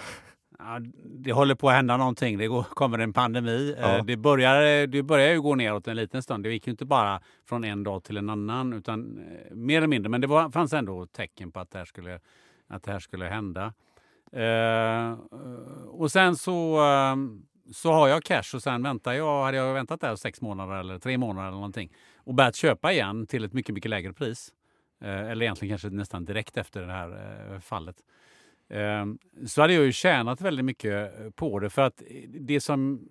Ja, det håller på att hända någonting. Det går, kommer en pandemi. Ja. Eh, Det, börjar, det börjar ju gå neråt en liten stund. Det gick ju inte bara från en dag till en annan, utan eh, mer eller mindre. Men det var, fanns ändå tecken på att det här skulle, att det här skulle hända. Eh, och sen så, eh, så har jag cash och sen väntar jag, hade jag väntat där sex månader eller tre månader eller någonting och börjat köpa igen till ett mycket, mycket lägre pris. Eh, eller egentligen kanske nästan direkt efter det här eh, fallet. Eh, så hade jag ju tjänat väldigt mycket eh, på det. För att det som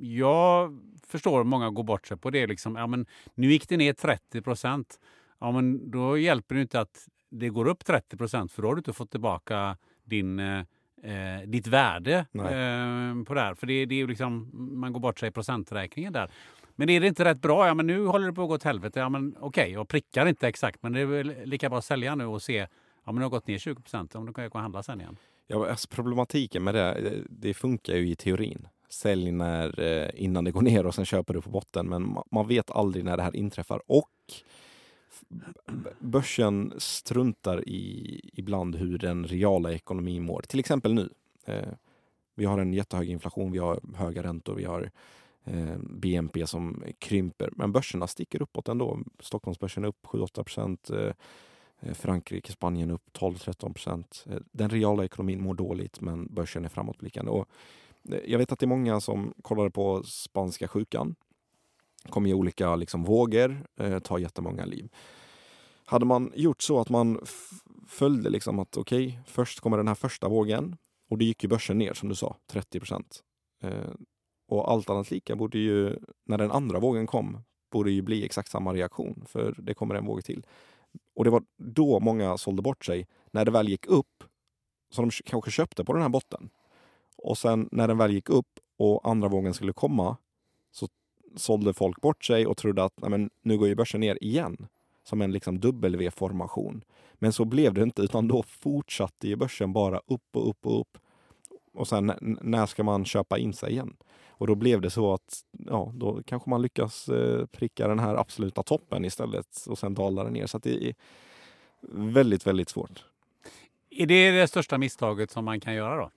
jag förstår många går bort sig på det är liksom, ja men nu gick det ner 30 procent. Ja men då hjälper det inte att det går upp 30 procent för då har du inte fått tillbaka din, eh, ditt värde eh, på det här. För det, det är ju liksom, man går bort sig i procenträkningen där. Men är det inte rätt bra? Ja, men nu håller det på att gå åt helvete. Ja, men okej, jag prickar inte exakt, men det är väl lika bra att sälja nu och se. Ja, men det har gått ner 20 procent. Ja, då kan jag gå och handla sen igen. Ja, alltså problematiken med det, eh, det funkar ju i teorin. Sälj när, eh, innan det går ner och sen köper du på botten. Men man vet aldrig när det här inträffar. Och börsen struntar i ibland hur den reala ekonomin mår. Till exempel nu. Eh, vi har en jättehög inflation, vi har höga räntor, vi har Eh, BNP som krymper. Men börserna sticker uppåt ändå. Stockholmsbörsen är upp 7-8 procent. Eh, eh, Frankrike, Spanien upp 12-13 procent. Eh, Den reala ekonomin mår dåligt men börsen är framåtblickande. Och eh, jag vet att det är många som kollade på spanska sjukan. kom i olika liksom, vågor, eh, tar jättemånga liv. Hade man gjort så att man följde liksom att okej, först kommer den här första vågen och då gick ju börsen ner som du sa, 30 procent. Eh, och allt annat lika borde ju, när den andra vågen kom, borde ju bli exakt samma reaktion för det kommer en våg till. Och det var då många sålde bort sig. När det väl gick upp, så de kanske köpte på den här botten. Och sen när den väl gick upp och andra vågen skulle komma så sålde folk bort sig och trodde att men, nu går ju börsen ner igen. Som en liksom W-formation. Men så blev det inte utan då fortsatte ju börsen bara upp och upp och upp. Och sen när ska man köpa in sig igen? Och då blev det så att ja, då kanske man lyckas eh, pricka den här absoluta toppen istället och sen dalar den ner. Så det är väldigt, väldigt svårt. Är det det största misstaget som man kan göra då?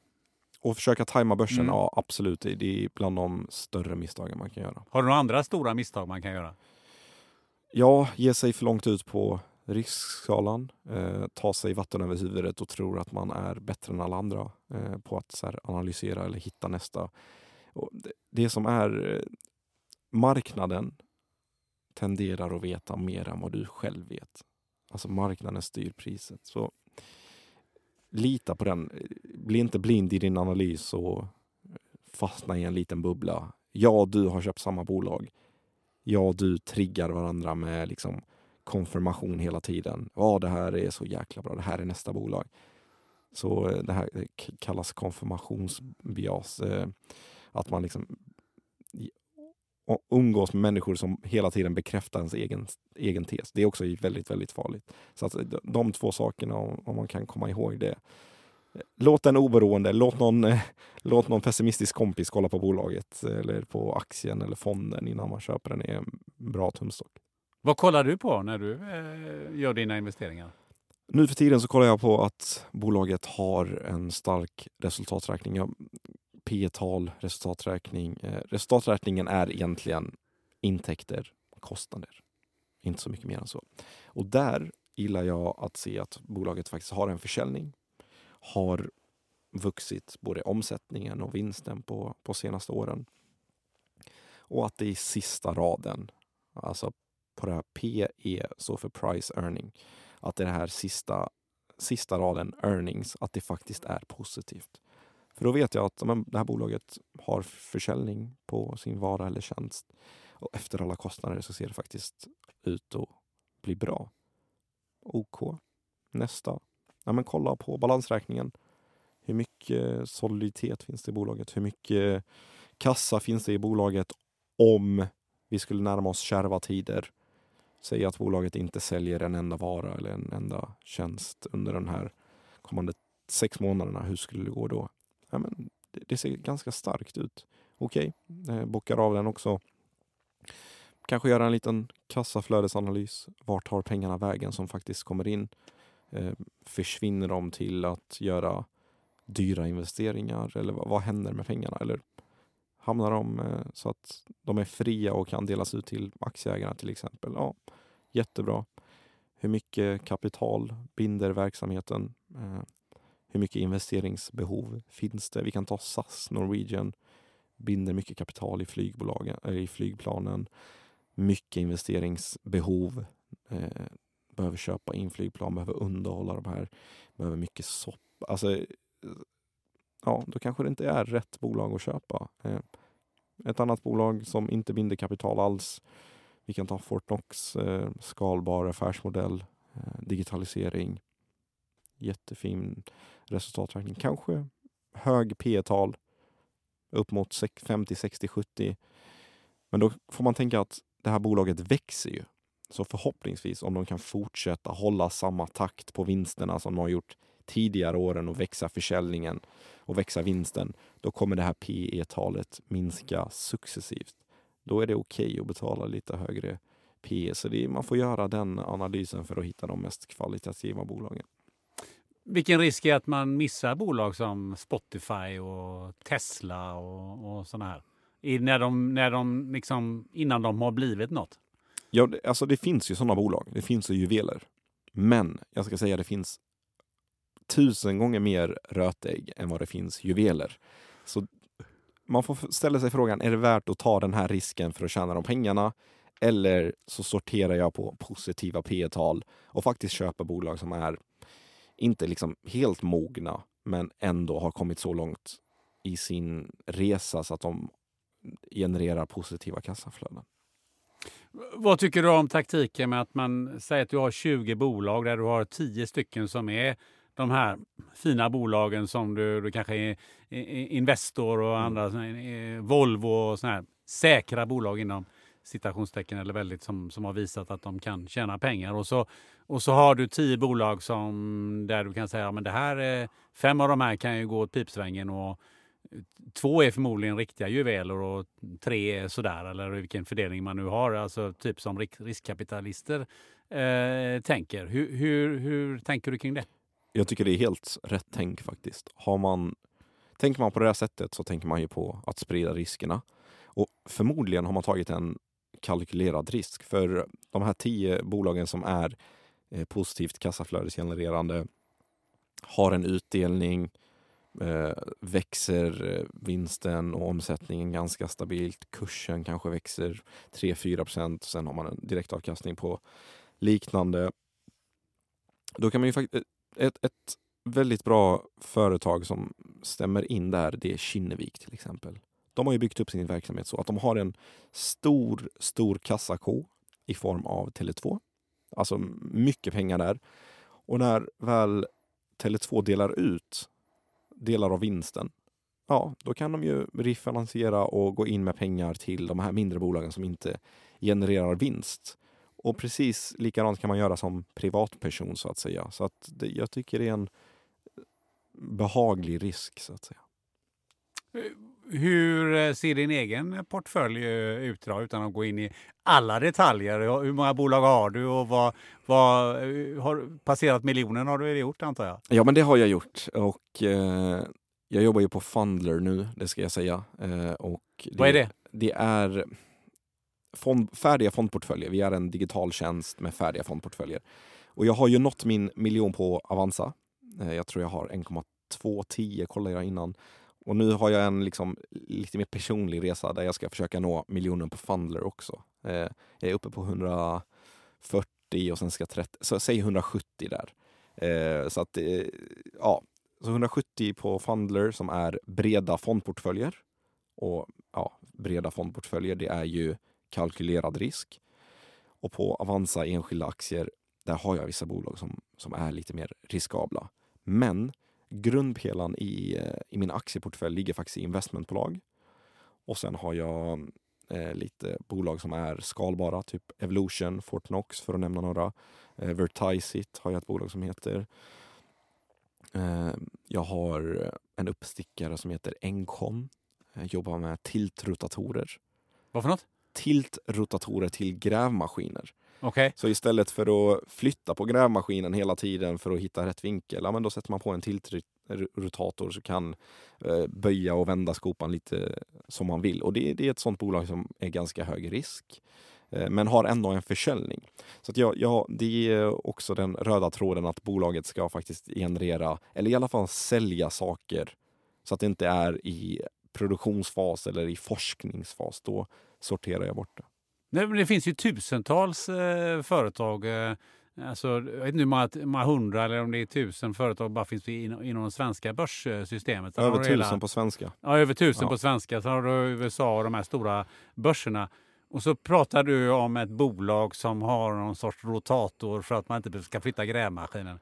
Och försöka tajma börsen, Mm. ja absolut. Det är bland de större misstagen man kan göra. Har du några andra stora misstag man kan göra? Ja, ge sig för långt ut på riskskalan, eh, ta sig vatten över huvudet och tror att man är bättre än alla andra eh, på att så här, analysera eller hitta nästa. Och det, det som är eh, marknaden tenderar att veta mer än vad du själv vet. Alltså marknaden styr priset. Så lita på den. Bli inte blind i din analys och fastna i en liten bubbla. Ja, du har köpt samma bolag jag och du triggar varandra med liksom konfirmation hela tiden. Ja, det här är så jäkla bra. Det här är nästa bolag. Så eh, det här eh, kallas konfirmationsbias. Eh, att man liksom umgås med människor som hela tiden bekräftar ens egen, egen tes. Det är också väldigt, väldigt farligt. Så att de- två sakerna, om man kan komma ihåg det. Låt en oberoende, låt någon, låt någon pessimistisk kompis kolla på bolaget eller på aktien eller fonden innan man köper den. är en bra tumstock. Vad kollar du på när du eh, gör dina investeringar? Nu för tiden så kollar jag på att bolaget har en stark resultaträkning. Ja, P tal resultaträkning. Eh, resultaträkningen är egentligen intäkter, kostnader. Inte så mycket mer än så. Och där gillar jag att se att bolaget faktiskt har en försäljning. Har vuxit både omsättningen och vinsten på, på senaste åren. Och att det i sista raden, alltså på det här PE står för price earning, att det är den här sista sista raden, earnings, att det faktiskt är positivt. För då vet jag att men, det här bolaget har försäljning på sin vara eller tjänst. Och efter alla kostnader så ser det faktiskt ut att bli bra. OK. Nästa. Ja, men kolla på balansräkningen. Hur mycket soliditet finns det i bolaget? Hur mycket kassa finns det i bolaget om vi skulle närma oss kärva tider? Säg att bolaget inte säljer en enda vara eller en enda tjänst under den här kommande sex månaderna. Hur skulle det gå då? Ja, men det, det ser ganska starkt ut. Okej, okay. bockar av den också. Kanske göra en liten kassaflödesanalys. Vart tar pengarna vägen som faktiskt kommer in? Eh, försvinner de till att göra dyra investeringar? Eller vad, vad händer med pengarna? Eller hamnar de eh, så att de är fria och kan delas ut till aktieägarna till exempel? Ja, jättebra. Hur mycket kapital binder verksamheten? Eh, hur mycket investeringsbehov finns det? Vi kan ta SAS, Norwegian, binder mycket kapital i, flygbolagen, eh, i flygplanen. Mycket investeringsbehov. Behöver köpa in flygplan, behöver underhålla de här, behöver mycket sopp. Alltså, ja, då kanske det inte är rätt bolag att köpa. Eh, ett annat bolag som inte binder kapital alls. Vi kan ta Fortnox, eh, skalbar affärsmodell, eh, digitalisering. Jättefin resultaträkning. Kanske hög P tal upp mot 50, 60, 70. Men då får man tänka att det här bolaget växer ju. Så förhoppningsvis om de kan fortsätta hålla samma takt på vinsterna som de har gjort tidigare åren och växa försäljningen och växa vinsten, då kommer det här PE-talet minska successivt. Då är det okej okay att betala lite högre PE. Så är, man får göra den analysen för att hitta de mest kvalitativa bolagen. Vilken risk är att man missar bolag som Spotify och Tesla och, och sådana här? I, när de, när de liksom, innan de har blivit något? Ja, alltså det finns ju sådana bolag. Det finns ju juveler. Men jag ska säga att det finns tusen gånger mer rötägg än vad det finns juveler. Så man får ställa sig frågan, är det värt att ta den här risken för att tjäna de pengarna? Eller så sorterar jag på positiva P tal och faktiskt köper bolag som är inte liksom helt mogna, men ändå har kommit så långt i sin resa så att de genererar positiva kassaflöden. Vad tycker du om taktiken med att man säger att du har 20 bolag där du har 10 stycken som är de här fina bolagen som du, du kanske är Investor och andra, mm. Volvo och sådana här säkra bolag inom citationstecken eller väldigt som, som har visat att de kan tjäna pengar. Och så, och så har du tio bolag som där du kan säga att det här är, fem av de här kan ju gå åt pipsvängen och två är förmodligen riktiga juveler och tre är sådär eller vilken fördelning man nu har. Alltså typ som riskkapitalister eh, tänker. Hur, hur, hur tänker du kring det? Jag tycker det är helt rätt tänk faktiskt. Har man, tänker man på det här sättet så tänker man ju på att sprida riskerna. Och förmodligen har man tagit en kalkylerad risk. För de här tio bolagen som är eh, positivt kassaflödesgenererande har en utdelning, eh, växer eh, vinsten och omsättningen ganska stabilt. Kursen kanske växer 3-4 procent. Sen har man en direktavkastning på liknande. Då kan man ju faktiskt... Eh, ett, ett väldigt bra företag som stämmer in där, det är Kinnevik till exempel. De har ju byggt upp sin verksamhet så att de har en stor, stor kassako i form av Tele2. Alltså mycket pengar där. Och när väl Tele2 delar ut delar av vinsten, ja, då kan de ju refinansiera och gå in med pengar till de här mindre bolagen som inte genererar vinst. Och precis likadant kan man göra som privatperson så att säga. Så att det, jag tycker det är en behaglig risk så att säga. Hur eh, ser din egen portfölj eh, ut då, utan att gå in i alla detaljer? Hur många bolag har du och vad, vad eh, har passerat miljonen har du gjort antar jag? Ja, men det har jag gjort och eh, jag jobbar ju på Fundler nu, det ska jag säga. Eh, och det, vad är det? Det är fond, färdiga fondportföljer. Vi är en digital tjänst med färdiga fondportföljer. Och jag har ju nått min miljon på Avanza. Eh, jag tror jag har 1,210 kollade jag innan. Och nu har jag en liksom, lite mer personlig resa där jag ska försöka nå miljonen på Fundler också. Eh, jag är uppe på 140 och sen ska 30, så säg 170 där. Eh, så att, eh, ja, så 170 på Fundler som är breda fondportföljer. Och ja, breda fondportföljer, det är ju kalkylerad risk. Och på Avanza enskilda aktier, där har jag vissa bolag som, som är lite mer riskabla. Men grundpelaren i, eh, i min aktieportfölj ligger faktiskt i investmentbolag. Och sen har jag eh, lite bolag som är skalbara, typ Evolution, Fortnox för att nämna några. Eh, Vertisit har jag ett bolag som heter. Eh, jag har en uppstickare som heter Encom. Jag jobbar med tiltrotatorer. Vad för något? Tiltrotatorer till grävmaskiner. Okej. Så istället för att flytta på grävmaskinen hela tiden för att hitta rätt vinkel, ja, men då sätter man på en tiltrotator så kan eh, böja och vända skopan lite som man vill. Och det, det är ett sånt bolag som är ganska hög risk eh, men har ändå en försäljning. Så att jag, jag, det är också den röda tråden att bolaget ska faktiskt generera, eller i alla fall sälja saker så att det inte är i produktionsfas eller i forskningsfas. Då sorterar jag bort det. Nej, men det finns ju tusentals eh, företag. Eh, alltså, jag vet inte hur många, hundra eller om det är tusen företag bara finns inom, inom det svenska börssystemet. Sen Över tusen hela- på svenska. Ja, över tusen Ja. på svenska. Sen har du USA och de här stora börserna. Och så pratar du om ett bolag som har någon sorts rotator för att man inte ska flytta grävmaskinen.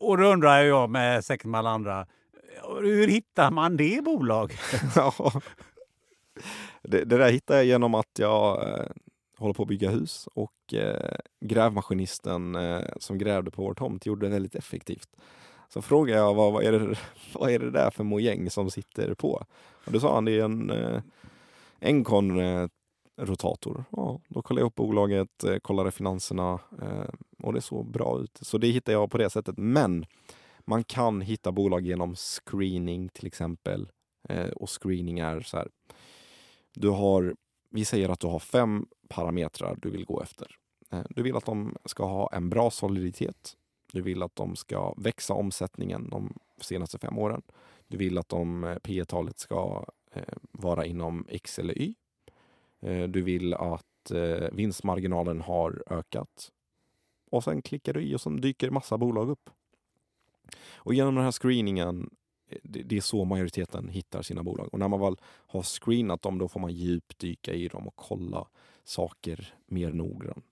Och då undrar jag med säkert med alla andra, hur hittar man det bolag? Ja det, det där hittade jag genom att jag eh, håller på att bygga hus och eh, grävmaskinisten eh, som grävde på vår tomt gjorde det väldigt effektivt. Så frågade jag vad, vad, är det, vad är det där för mojäng som sitter på? Och då sa han det är en eh, Encon eh, rotator. Ja, då kollade jag upp bolaget, eh, kollade finanserna eh, och det såg bra ut. Så det hittade jag på det sättet. Men man kan hitta bolag genom screening till exempel. Eh, och screening är så här. Du har, vi säger att du har fem parametrar du vill gå efter. Eh, du vill att de ska ha en bra soliditet. Du vill att de ska växa omsättningen de senaste fem åren. Du vill att de eh, P talet ska eh, vara inom X eller Y. Du vill att vinstmarginalen har ökat. Och sen klickar du i och så dyker massa bolag upp. Och genom den här screeningen, det, är så majoriteten hittar sina bolag. Och när man väl har screenat dem, då får man djupdyka i dem och kolla saker mer noggrant.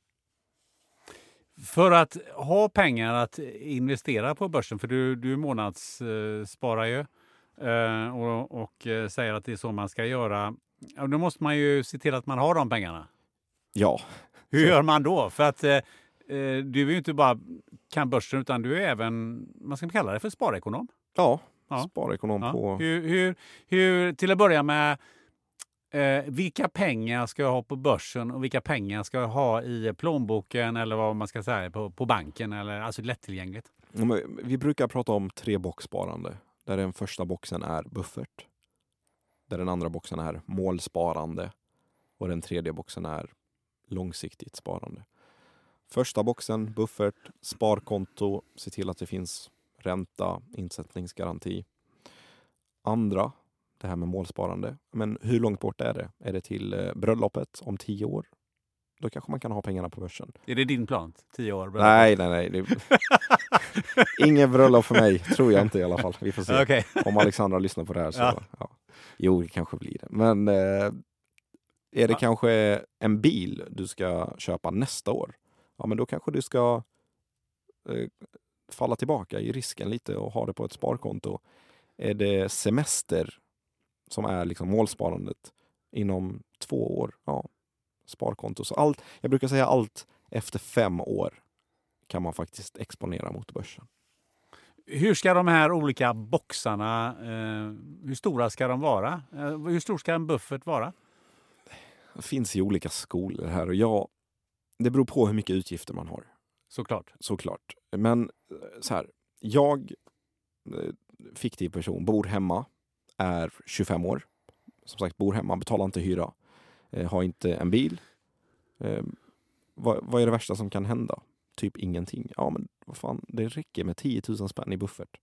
För att ha pengar att investera på börsen, för du, du månadssparar ju eh, och, och eh, säger att det är så man ska göra. Då måste man ju se till att man har de pengarna. Ja, Hur gör man då? För att eh, eh, du är ju inte bara kan börsen utan du är även, man ska kalla det för sparekonom. ja, Ja. sparekonom Ja. på... Hur, hur, hur, till att börja med, eh, vilka pengar ska jag ha på börsen och vilka pengar ska jag ha i plånboken eller vad man ska säga på, på banken? Eller, alltså lättillgängligt. Men Vi brukar prata om tre boxsparande. Där den första boxen är buffert. Där den andra boxen är målsparande. Och den tredje boxen är långsiktigt sparande. Första boxen, buffert, sparkonto, se till att det finns ränta, insättningsgaranti. Andra, det här med målsparande. Men hur långt bort är det? Är det till eh, bröllopet om tio år? Då kanske man kan ha pengarna på börsen. Är det din plan? Tio år? Nej, nej, nej. Det... Ingen bröllop för mig, tror jag inte i alla fall. Vi får se. Okej. Om Alexandra lyssnar på det här så... Ja. Ja. Jo, det kanske blir det. Men eh, är det kanske en bil du ska köpa nästa år? Ja, men då kanske du ska eh, falla tillbaka i risken lite och ha det på ett sparkonto. Är det semester som är liksom målsparandet inom två år? Ja, sparkonto. Så allt, jag brukar säga allt efter fem år kan man faktiskt exponera mot börsen. Hur ska de här olika boxarna, eh, hur stora ska de vara? Eh, hur stor ska en buffert vara? Det finns i olika skolor här och jag, det beror på hur mycket utgifter man har. Såklart. Såklart. Men eh, så här, jag, eh, fiktiv person, bor hemma, är 25 år. Som sagt, bor hemma, betalar inte hyra, eh, har inte en bil. Vad, vad är det värsta som kan hända? Typ ingenting. Ja, men vad fan, det räcker med 10 000 spänn i buffert.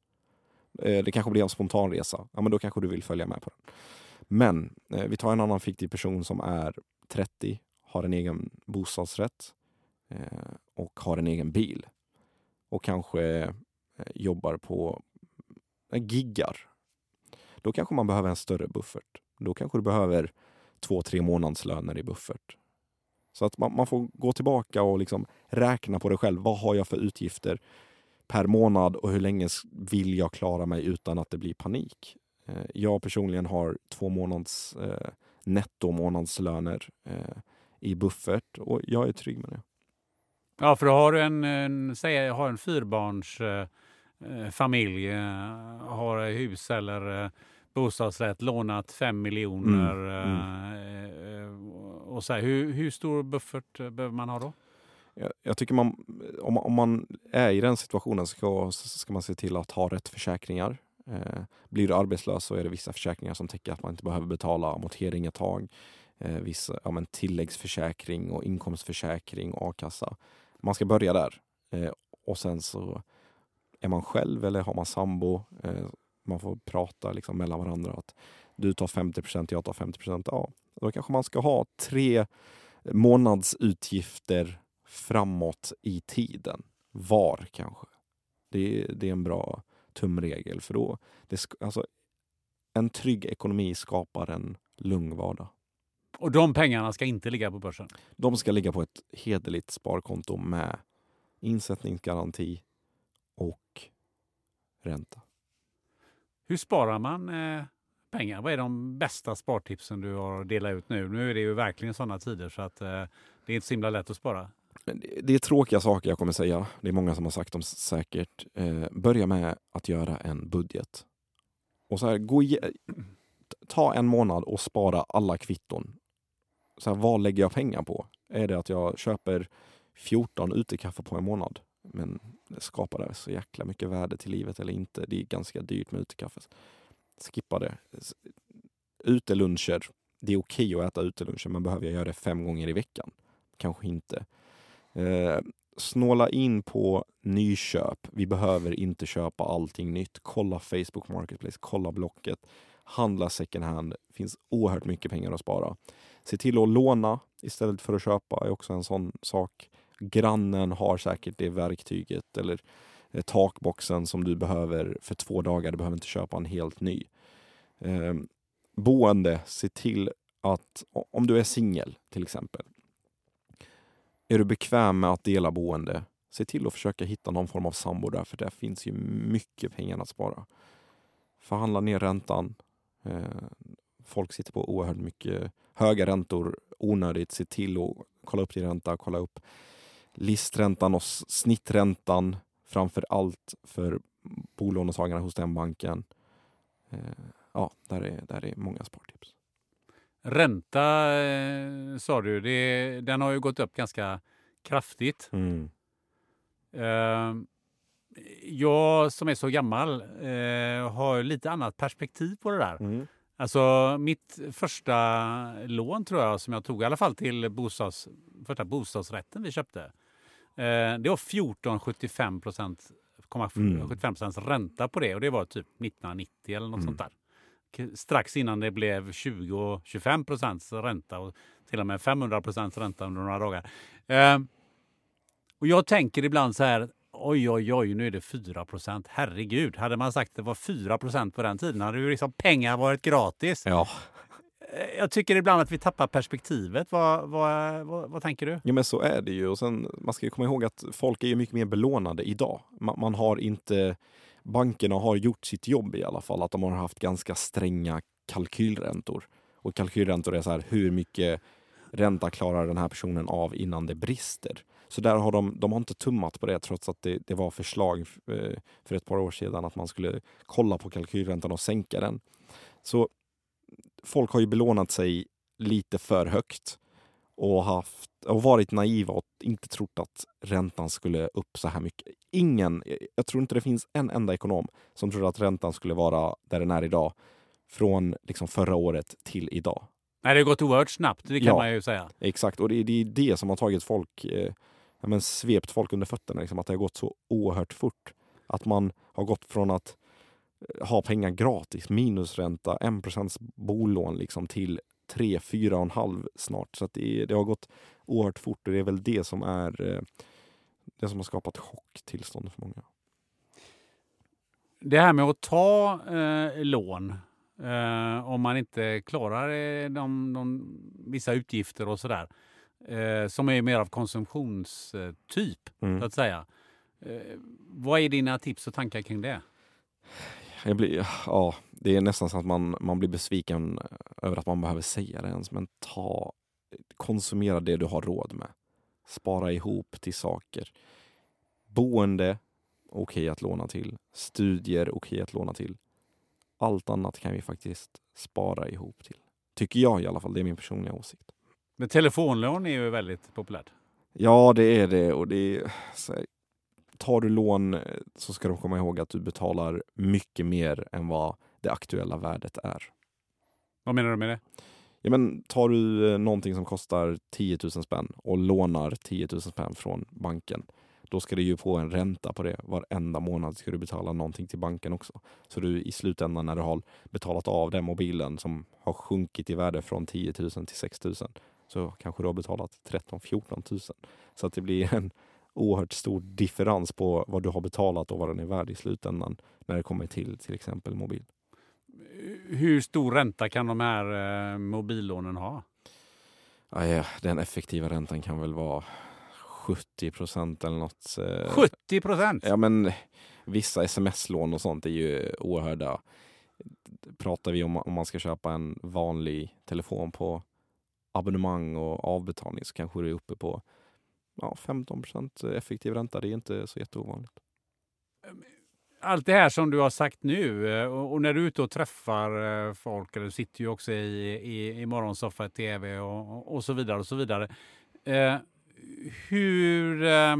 Det kanske blir en spontanresa. Ja, men då kanske du vill följa med på den. Men vi tar en annan fiktiv person som är 30, har en egen bostadsrätt eh, Eh, och har en egen bil. och kanske eh, jobbar på eh, giggar. Då kanske man behöver en större buffert. Då kanske du behöver två, tre månadslöner i buffert. Så att man, man får gå tillbaka och liksom räkna på det själv. Vad har jag för utgifter per månad och hur länge vill jag klara mig utan att det blir panik? Jag personligen har två månads eh, nettomånadslöner eh, i buffert och jag är trygg med det. Ja, för har du en, en, säg, har en fyrbarns eh, eh, familj, eh, har hus eller eh, bostadsrätt, lånat fem miljoner. Mm, eh, och så här, hur, hur stor buffert eh, behöver man ha då? Jag, jag tycker man, om, man- om man är i den situationen ska, ska man se till att ha rätt försäkringar. Blir du arbetslös så är det vissa försäkringar som täcker att man inte behöver betala amortering ett tag. Eh, vissa, ja, men tilläggsförsäkring och inkomstförsäkring och a-kassa. Man ska börja där. Eh, och sen så är man själv eller har man sambo. Eh, man får prata liksom mellan varandra. att Du tar 50% jag tar 50% Ja, då kanske man ska ha tre månadsutgifter framåt i tiden. Var kanske. Det, är- det är en bra tumregel. För då, det, alltså, en trygg ekonomi skapar en lugn vardag. Och de pengarna ska inte ligga på börsen? De ska ligga på ett hederligt sparkonto med insättningsgaranti och ränta. Hur sparar man eh, pengar? Vad är de bästa spartipsen du har delat ut nu? Nu är det ju verkligen sådana tider så att eh, det är inte så himla lätt att spara. Det- är tråkiga saker jag kommer säga. Det är många som har sagt dem säkert. Eh, börja med att göra en budget. Och så här, gå ta en månad och spara alla kvitton. Så här, vad lägger jag pengar på? Är det att jag köper 14 utekaffe på en månad? Men det skapar det så jäkla mycket värde till livet eller inte? Det är ganska dyrt med utekaffe. Skippa det. Uteluncher. Det är okej att äta uteluncher men behöver jag göra det fem gånger i veckan? Kanske inte. Eh, snåla in på nyköp. Vi behöver inte köpa allting nytt. Kolla Facebook Marketplace, kolla Blocket, handla second hand. Det finns oerhört mycket pengar att spara. Se till att låna istället för att köpa är också en sån sak. Grannen har säkert det verktyget eller eh, takboxen som du behöver för två dagar. Du behöver inte köpa en helt ny. Eh, boende, se till att om du är singel till exempel är du bekväm med att dela boende, se till att försöka hitta någon form av sambo där, för där finns ju mycket pengar att spara. Förhandla ner räntan. Eh, folk sitter på oerhört mycket höga räntor onödigt. Se till att kolla upp din ränta, kolla upp listräntan och snitträntan framför allt för bolånetagarna hos den banken. Eh, ja, där är, där är många spartips. Ränta eh, sa du, det, den har ju gått upp ganska kraftigt. Mm. Eh, jag som är så gammal har lite annat perspektiv på det där. Mm. Alltså mitt första lån tror jag som jag tog i alla fall till bostads, första bostadsrätten vi köpte. Eh, det var 14,75 procent Mm. 75 procents ränta på det och det var typ 1990 eller något Mm. sånt där. Strax innan det blev 20-25 procents ränta och till och med 500 procents ränta under några dagar. Eh, och jag tänker ibland så här, oj oj oj, nu är det 4 procent. Herregud, hade man sagt att det var 4 procent på den tiden hade ju liksom pengar varit gratis. Ja. Eh, Jag tycker ibland att vi tappar perspektivet. Vad, vad, vad, vad tänker du? Ja men så är det ju. Och sen, man ska komma ihåg att folk är ju mycket mer belånade idag. Man, man har inte, bankerna har gjort sitt jobb i alla fall. Att de har haft ganska stränga kalkylräntor. Och kalkylräntor är så här, hur mycket ränta klarar den här personen av innan det brister? Så där har de, de har inte tummat på det trots att det, det var förslag eh, för ett par år sedan att man skulle kolla på kalkylräntan och sänka den. Så folk har ju belånat sig lite för högt och, haft, och varit naiva och inte trott att räntan skulle upp så här mycket. Ingen, jag tror inte det finns en enda ekonom som tror att räntan skulle vara där den är idag från liksom förra året till idag. Nej, det har gått oerhört snabbt, det kan Ja. man ju säga. Exakt, och det, det är det som har tagit folk, eh, ja, men svept folk under fötterna, liksom, att det har gått så oerhört fort. Att man har gått från att eh, ha pengar gratis, minusränta, 1% bolån liksom, till 3, 4,5 snart. Så att det, det har gått oerhört fort och det är väl det som är eh, det som har skapat chocktillstånd för många. Det här med att ta eh, lån eh, om man inte klarar eh, de, de, vissa utgifter och sådär. Eh, som är mer av konsumtionstyp, Mm. så att säga. Eh, vad är dina tips och tankar kring det? Jag blir, ja, det är nästan så att man, man blir besviken över att man behöver säga det ens. Men ta, konsumera det du har råd med. Spara ihop till saker. Boende, okej att låna till. Studier, okej att låna till. Allt annat kan vi faktiskt spara ihop till. Tycker jag i alla fall, det är min personliga åsikt. Men telefonlån är ju väldigt populärt. Ja, det är det. Och det är, här, tar du lån eh, så ska du komma ihåg att du betalar mycket mer än vad det aktuella värdet är. Vad menar du med det? Ja, men tar du eh, någonting som kostar 10 000 spänn och lånar 10 000 spänn från banken, då ska du ju få en ränta på det. Varenda månad ska du betala någonting till banken också. Så du i slutändan när du har betalat av den mobilen som har sjunkit i värde från 10 000 till 6 000 så kanske du har betalat 13 14 000. Så att det blir en oerhört stor differens på vad du har betalat och vad den är värd i slutändan när det kommer till till exempel mobil. Hur stor ränta kan de här eh, mobillånen ha? Ja, den effektiva räntan kan väl vara 70 procent eller något. eh, 70 procent? Ja, men vissa sms-lån och sånt är ju oerhörda. Pratar vi om om man ska köpa en vanlig telefon på abonnemang och avbetalning så kanske du är uppe på ja, 15 procent effektiv ränta. Det är inte så jätteovanligt. Allt det här som du har sagt nu eh, och när du är ute och träffar eh, folk, eller du sitter ju också i, i, i morgonsoffa, tv och, och så vidare. och så vidare. Eh, hur, eh,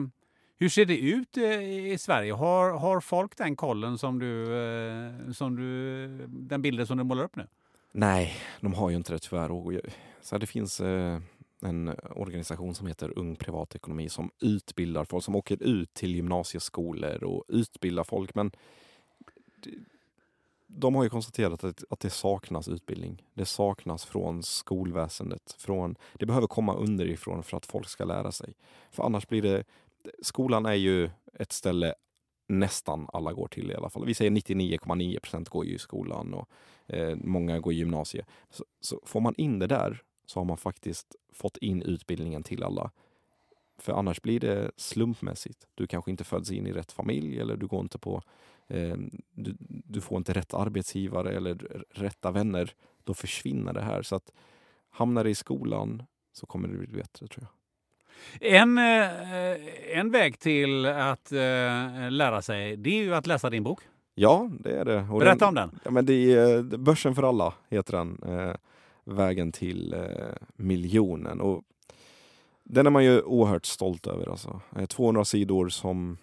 hur ser det ut i Sverige? Har, har folk den kollen som du, eh, som du, den bilden som du målar upp nu? Nej, de har ju inte det tyvärr. Och jag- så här, det finns eh, en organisation som heter Ung Privatekonomi som utbildar folk, som åker ut till gymnasieskolor och utbildar folk. Men de har ju konstaterat att, att det saknas utbildning. Det saknas från skolväsendet. Från, det behöver komma underifrån för att folk ska lära sig. För annars blir det... Skolan är ju ett ställe nästan alla går till i alla fall. Vi säger 99,9 procent går ju i skolan och eh, många går i gymnasiet. Så, så får man in det där så har man faktiskt fått in utbildningen till alla. För annars blir det slumpmässigt. Du kanske inte föds in i rätt familj eller du går inte på eh, du, du får inte rätt arbetsgivare eller rätta vänner. Då försvinner det här. Så att hamnar det i skolan så kommer det bli bättre tror jag. En, eh, en väg till att eh, lära sig, det är ju att läsa din bok. Ja, det är det. Och Berätta om den. Ja, men det är eh, Börsen för alla, heter den. Vägen till miljonen. Och den är man ju oerhört stolt över. Alltså. Eh, 200 sidor som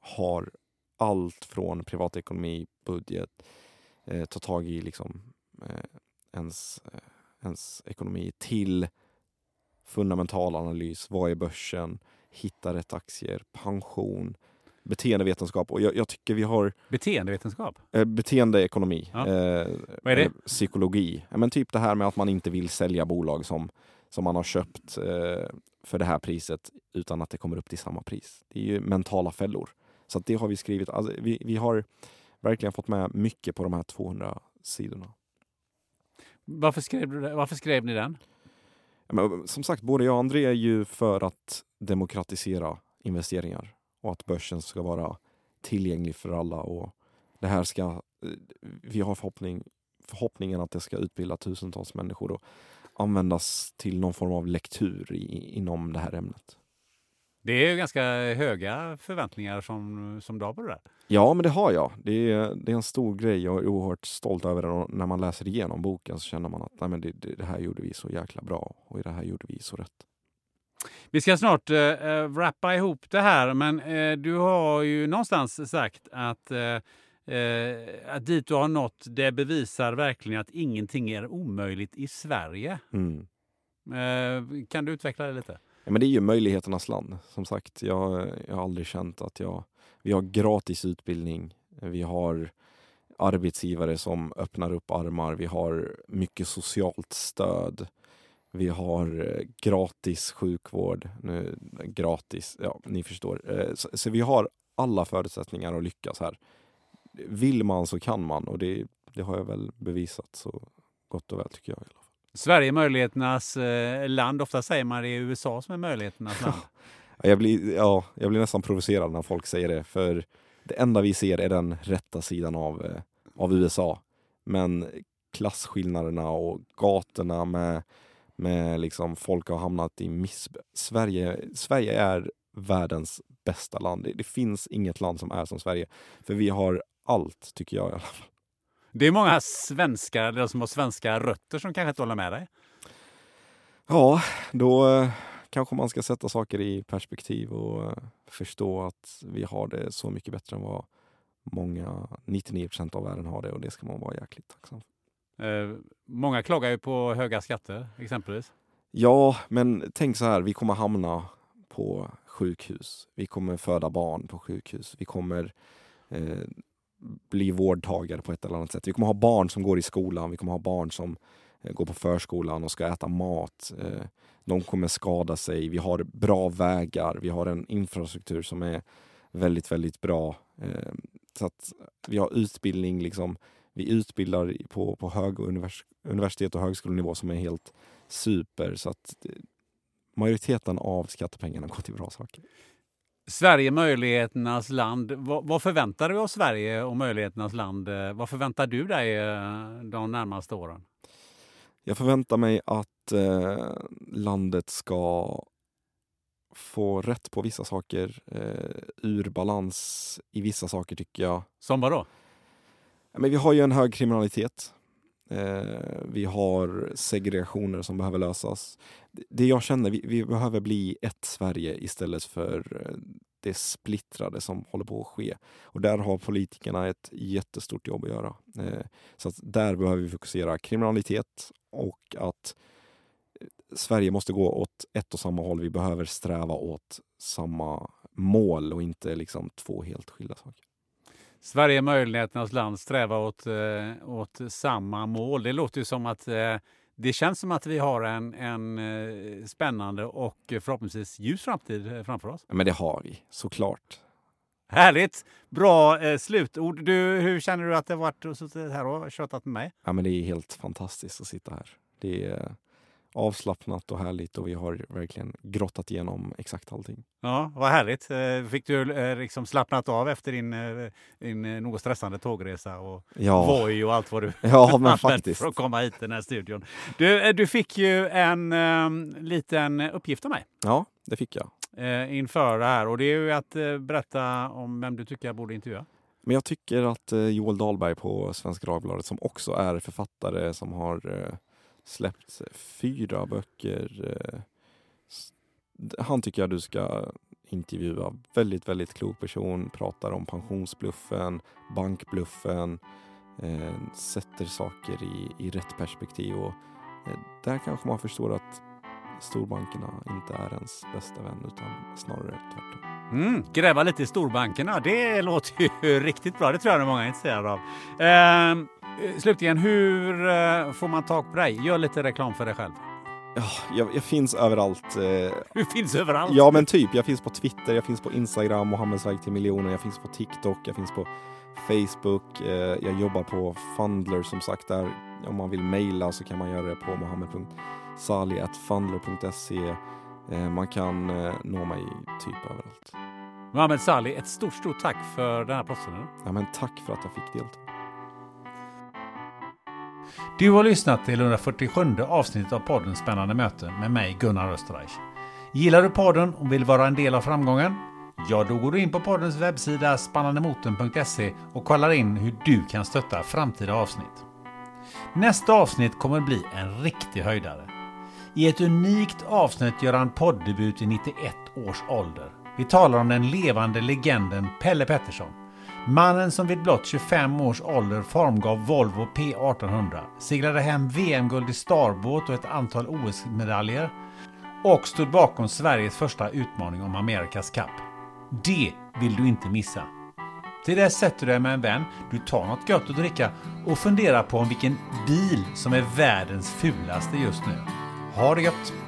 har allt från privatekonomi, budget, eh, ta tag i liksom, eh, ens, eh, ens ekonomi till fundamental analys. Vad är börsen? Hitta rätt aktier, pension, beteendevetenskap. Och jag, jag tycker vi har Beteendevetenskap? Eh, beteendeekonomi. Ja. Eh, Vad är det? eller Psykologi. Ja, men typ det här med att man inte vill sälja bolag som, som man har köpt eh, för det här priset utan att det kommer upp till samma pris. Det är ju mentala fällor. Så det har vi skrivit. Alltså, vi, vi har verkligen fått med mycket på de här 200 sidorna. Varför skrev, du? Varför skrev ni den? Men, eh, som sagt, både jag och André är ju för att demokratisera investeringar och att börsen ska vara tillgänglig för alla. Och det här ska, eh, vi har förhoppning, förhoppningen att det ska utbilda tusentals människor och användas till någon form av lektur i, inom det här ämnet. Det är ju ganska höga förväntningar som, som du har på det där. Ja, men det har jag. Det är, det är en stor grej. Jag är oerhört stolt över det. Och när man läser igenom boken så känner man att Nej, men det, det, här gjorde vi så jäkla bra och det här gjorde vi så rätt. Vi ska snart uh, wrappa ihop det här, men eh, du har ju någonstans sagt att, eh, att dit du har nått, det bevisar verkligen att ingenting är omöjligt i Sverige. Mm. Kan du utveckla det lite? Ja, men det är ju möjligheternas land. Som sagt, jag, jag har aldrig känt att jag... Vi har gratis utbildning. Vi har arbetsgivare som öppnar upp armar. Vi har mycket socialt stöd. Vi har eh, gratis sjukvård. Nu, gratis, ja ni förstår. Eh, så, så, vi har alla förutsättningar att lyckas här. Vill man så kan man och det, det har jag väl bevisat så gott och väl tycker jag. Sverige är möjligheternas eh, land. Ofta säger man det är USA som är möjligheternas land. jag, blir, ja, jag blir nästan provocerad när folk säger det. För det enda vi ser är den rätta sidan av, eh, av USA. Men klasskillnaderna och gatorna med, med liksom folk har hamnat i miss... Sverige, Sverige är världens bästa land. Det, det, finns inget land som är som Sverige. För vi har allt, tycker jag i alla fall. Det är många svenskar, eller som har svenska rötter, som kanske inte håller med dig? Ja, då eh, kanske man ska sätta saker i perspektiv och eh, förstå att vi har det så mycket bättre än vad många, 99 procent av världen har det och det ska man vara jäkligt tacksam för. Eh, många klagar ju på höga skatter exempelvis. Ja, men tänk så här, vi kommer hamna på sjukhus. Vi kommer föda barn på sjukhus. Vi kommer eh, bli vårdtagare på ett eller annat sätt. Vi kommer ha barn som går i skolan. Vi kommer ha barn som eh, går på förskolan och ska äta mat. Eh, de kommer skada sig. Vi har bra vägar. Vi har en infrastruktur som är väldigt, väldigt bra. Eh, så att vi har utbildning, liksom, vi utbildar på, på hög univers universitet och högskolenivå som är helt super. Så att majoriteten av skattepengarna går till bra saker. Sverige möjligheternas land. Vad, vad förväntar du oss Sverige och möjligheternas land? Vad förväntar du dig de närmaste åren? Jag förväntar mig att eh, landet ska få rätt på vissa saker, eh, ur balans i vissa saker tycker jag. Som vadå? Men vi har ju en hög kriminalitet. Eh, vi har segregationer som behöver lösas. Det jag känner, vi, vi behöver bli ett Sverige istället för eh, det splittrade som håller på att ske. Och där har politikerna ett jättestort jobb att göra. Eh, så att där behöver vi fokusera kriminalitet och att eh, Sverige måste gå åt ett och samma håll. Vi behöver sträva åt samma mål och inte liksom två helt skilda saker. Sverige är möjligheternas land, sträva åt, eh, åt samma mål. Det låter ju som att eh, det känns som att vi har en, en eh, spännande och förhoppningsvis ljus framtid framför oss. Men det har vi, såklart. Härligt! Bra eh, slutord. Du, hur känner du att det varit att sitta här och tjatat med mig? Ja, men det är helt fantastiskt att sitta här. Det är avslappnat och härligt och vi har verkligen grottat igenom exakt allting. Ja, vad härligt. Eh, fick du eh, liksom slappnat av efter din, eh, din något stressande tågresa och ja. Voi och allt vad du ja, men faktiskt. för att komma hit i den här studion. Du, du fick ju en um, liten uppgift av mig. Ja, det fick jag. inför det här och det är ju att berätta om vem du tycker jag borde intervjua. Men jag tycker att Joel Dahlberg på Svenska Dagbladet som också är författare som har släppt fyra böcker. Eh, han tycker jag du ska intervjua. Väldigt, väldigt klok person. Pratar om pensionsbluffen, bankbluffen. Eh, sätter saker i, i rätt perspektiv. Och eh, där kanske man förstår att storbankerna inte är ens bästa vän utan snarare tvärtom. Mm, gräva lite i storbankerna, det låter ju riktigt bra. Det tror jag att många är intresserade av. Eh, slutligen, hur eh, får man tag på dig? Gör lite reklam för dig själv. Ja, jag, jag finns överallt. Eh. Du finns överallt? Ja, men typ. Jag finns på Twitter, jag finns på Instagram, Mohammeds väg till miljoner, jag finns på TikTok, jag finns på Facebook. Jag jobbar på Fundler som sagt. Där om man vill mejla så kan man göra det på mohammed.sali.fundler.se. Man kan nå mig typ överallt. Mohammed Sali, ett stort, stort tack för den här platsen. Ja, men tack för att jag fick delta. Du har lyssnat till 147 avsnittet av podden Spännande möte med mig Gunnar Österreich. Gillar du podden och vill vara en del av framgången? Ja, då går du in på poddens webbsida spannandemoten.se och kollar in hur du kan stötta framtida avsnitt. Nästa avsnitt kommer bli en riktig höjdare. I ett unikt avsnitt gör han poddebut i 91 års ålder. Vi talar om den levande legenden Pelle Pettersson. Mannen som vid blott 25 års ålder formgav Volvo P1800, seglade hem VM-guld i starbåt och ett antal OS-medaljer och stod bakom Sveriges första utmaning om Amerikas Cup. Det vill du inte missa. Till dess sätter du dig med en vän, du tar något gött att dricka och funderar på om vilken bil som är världens fulaste just nu. Ha det gött!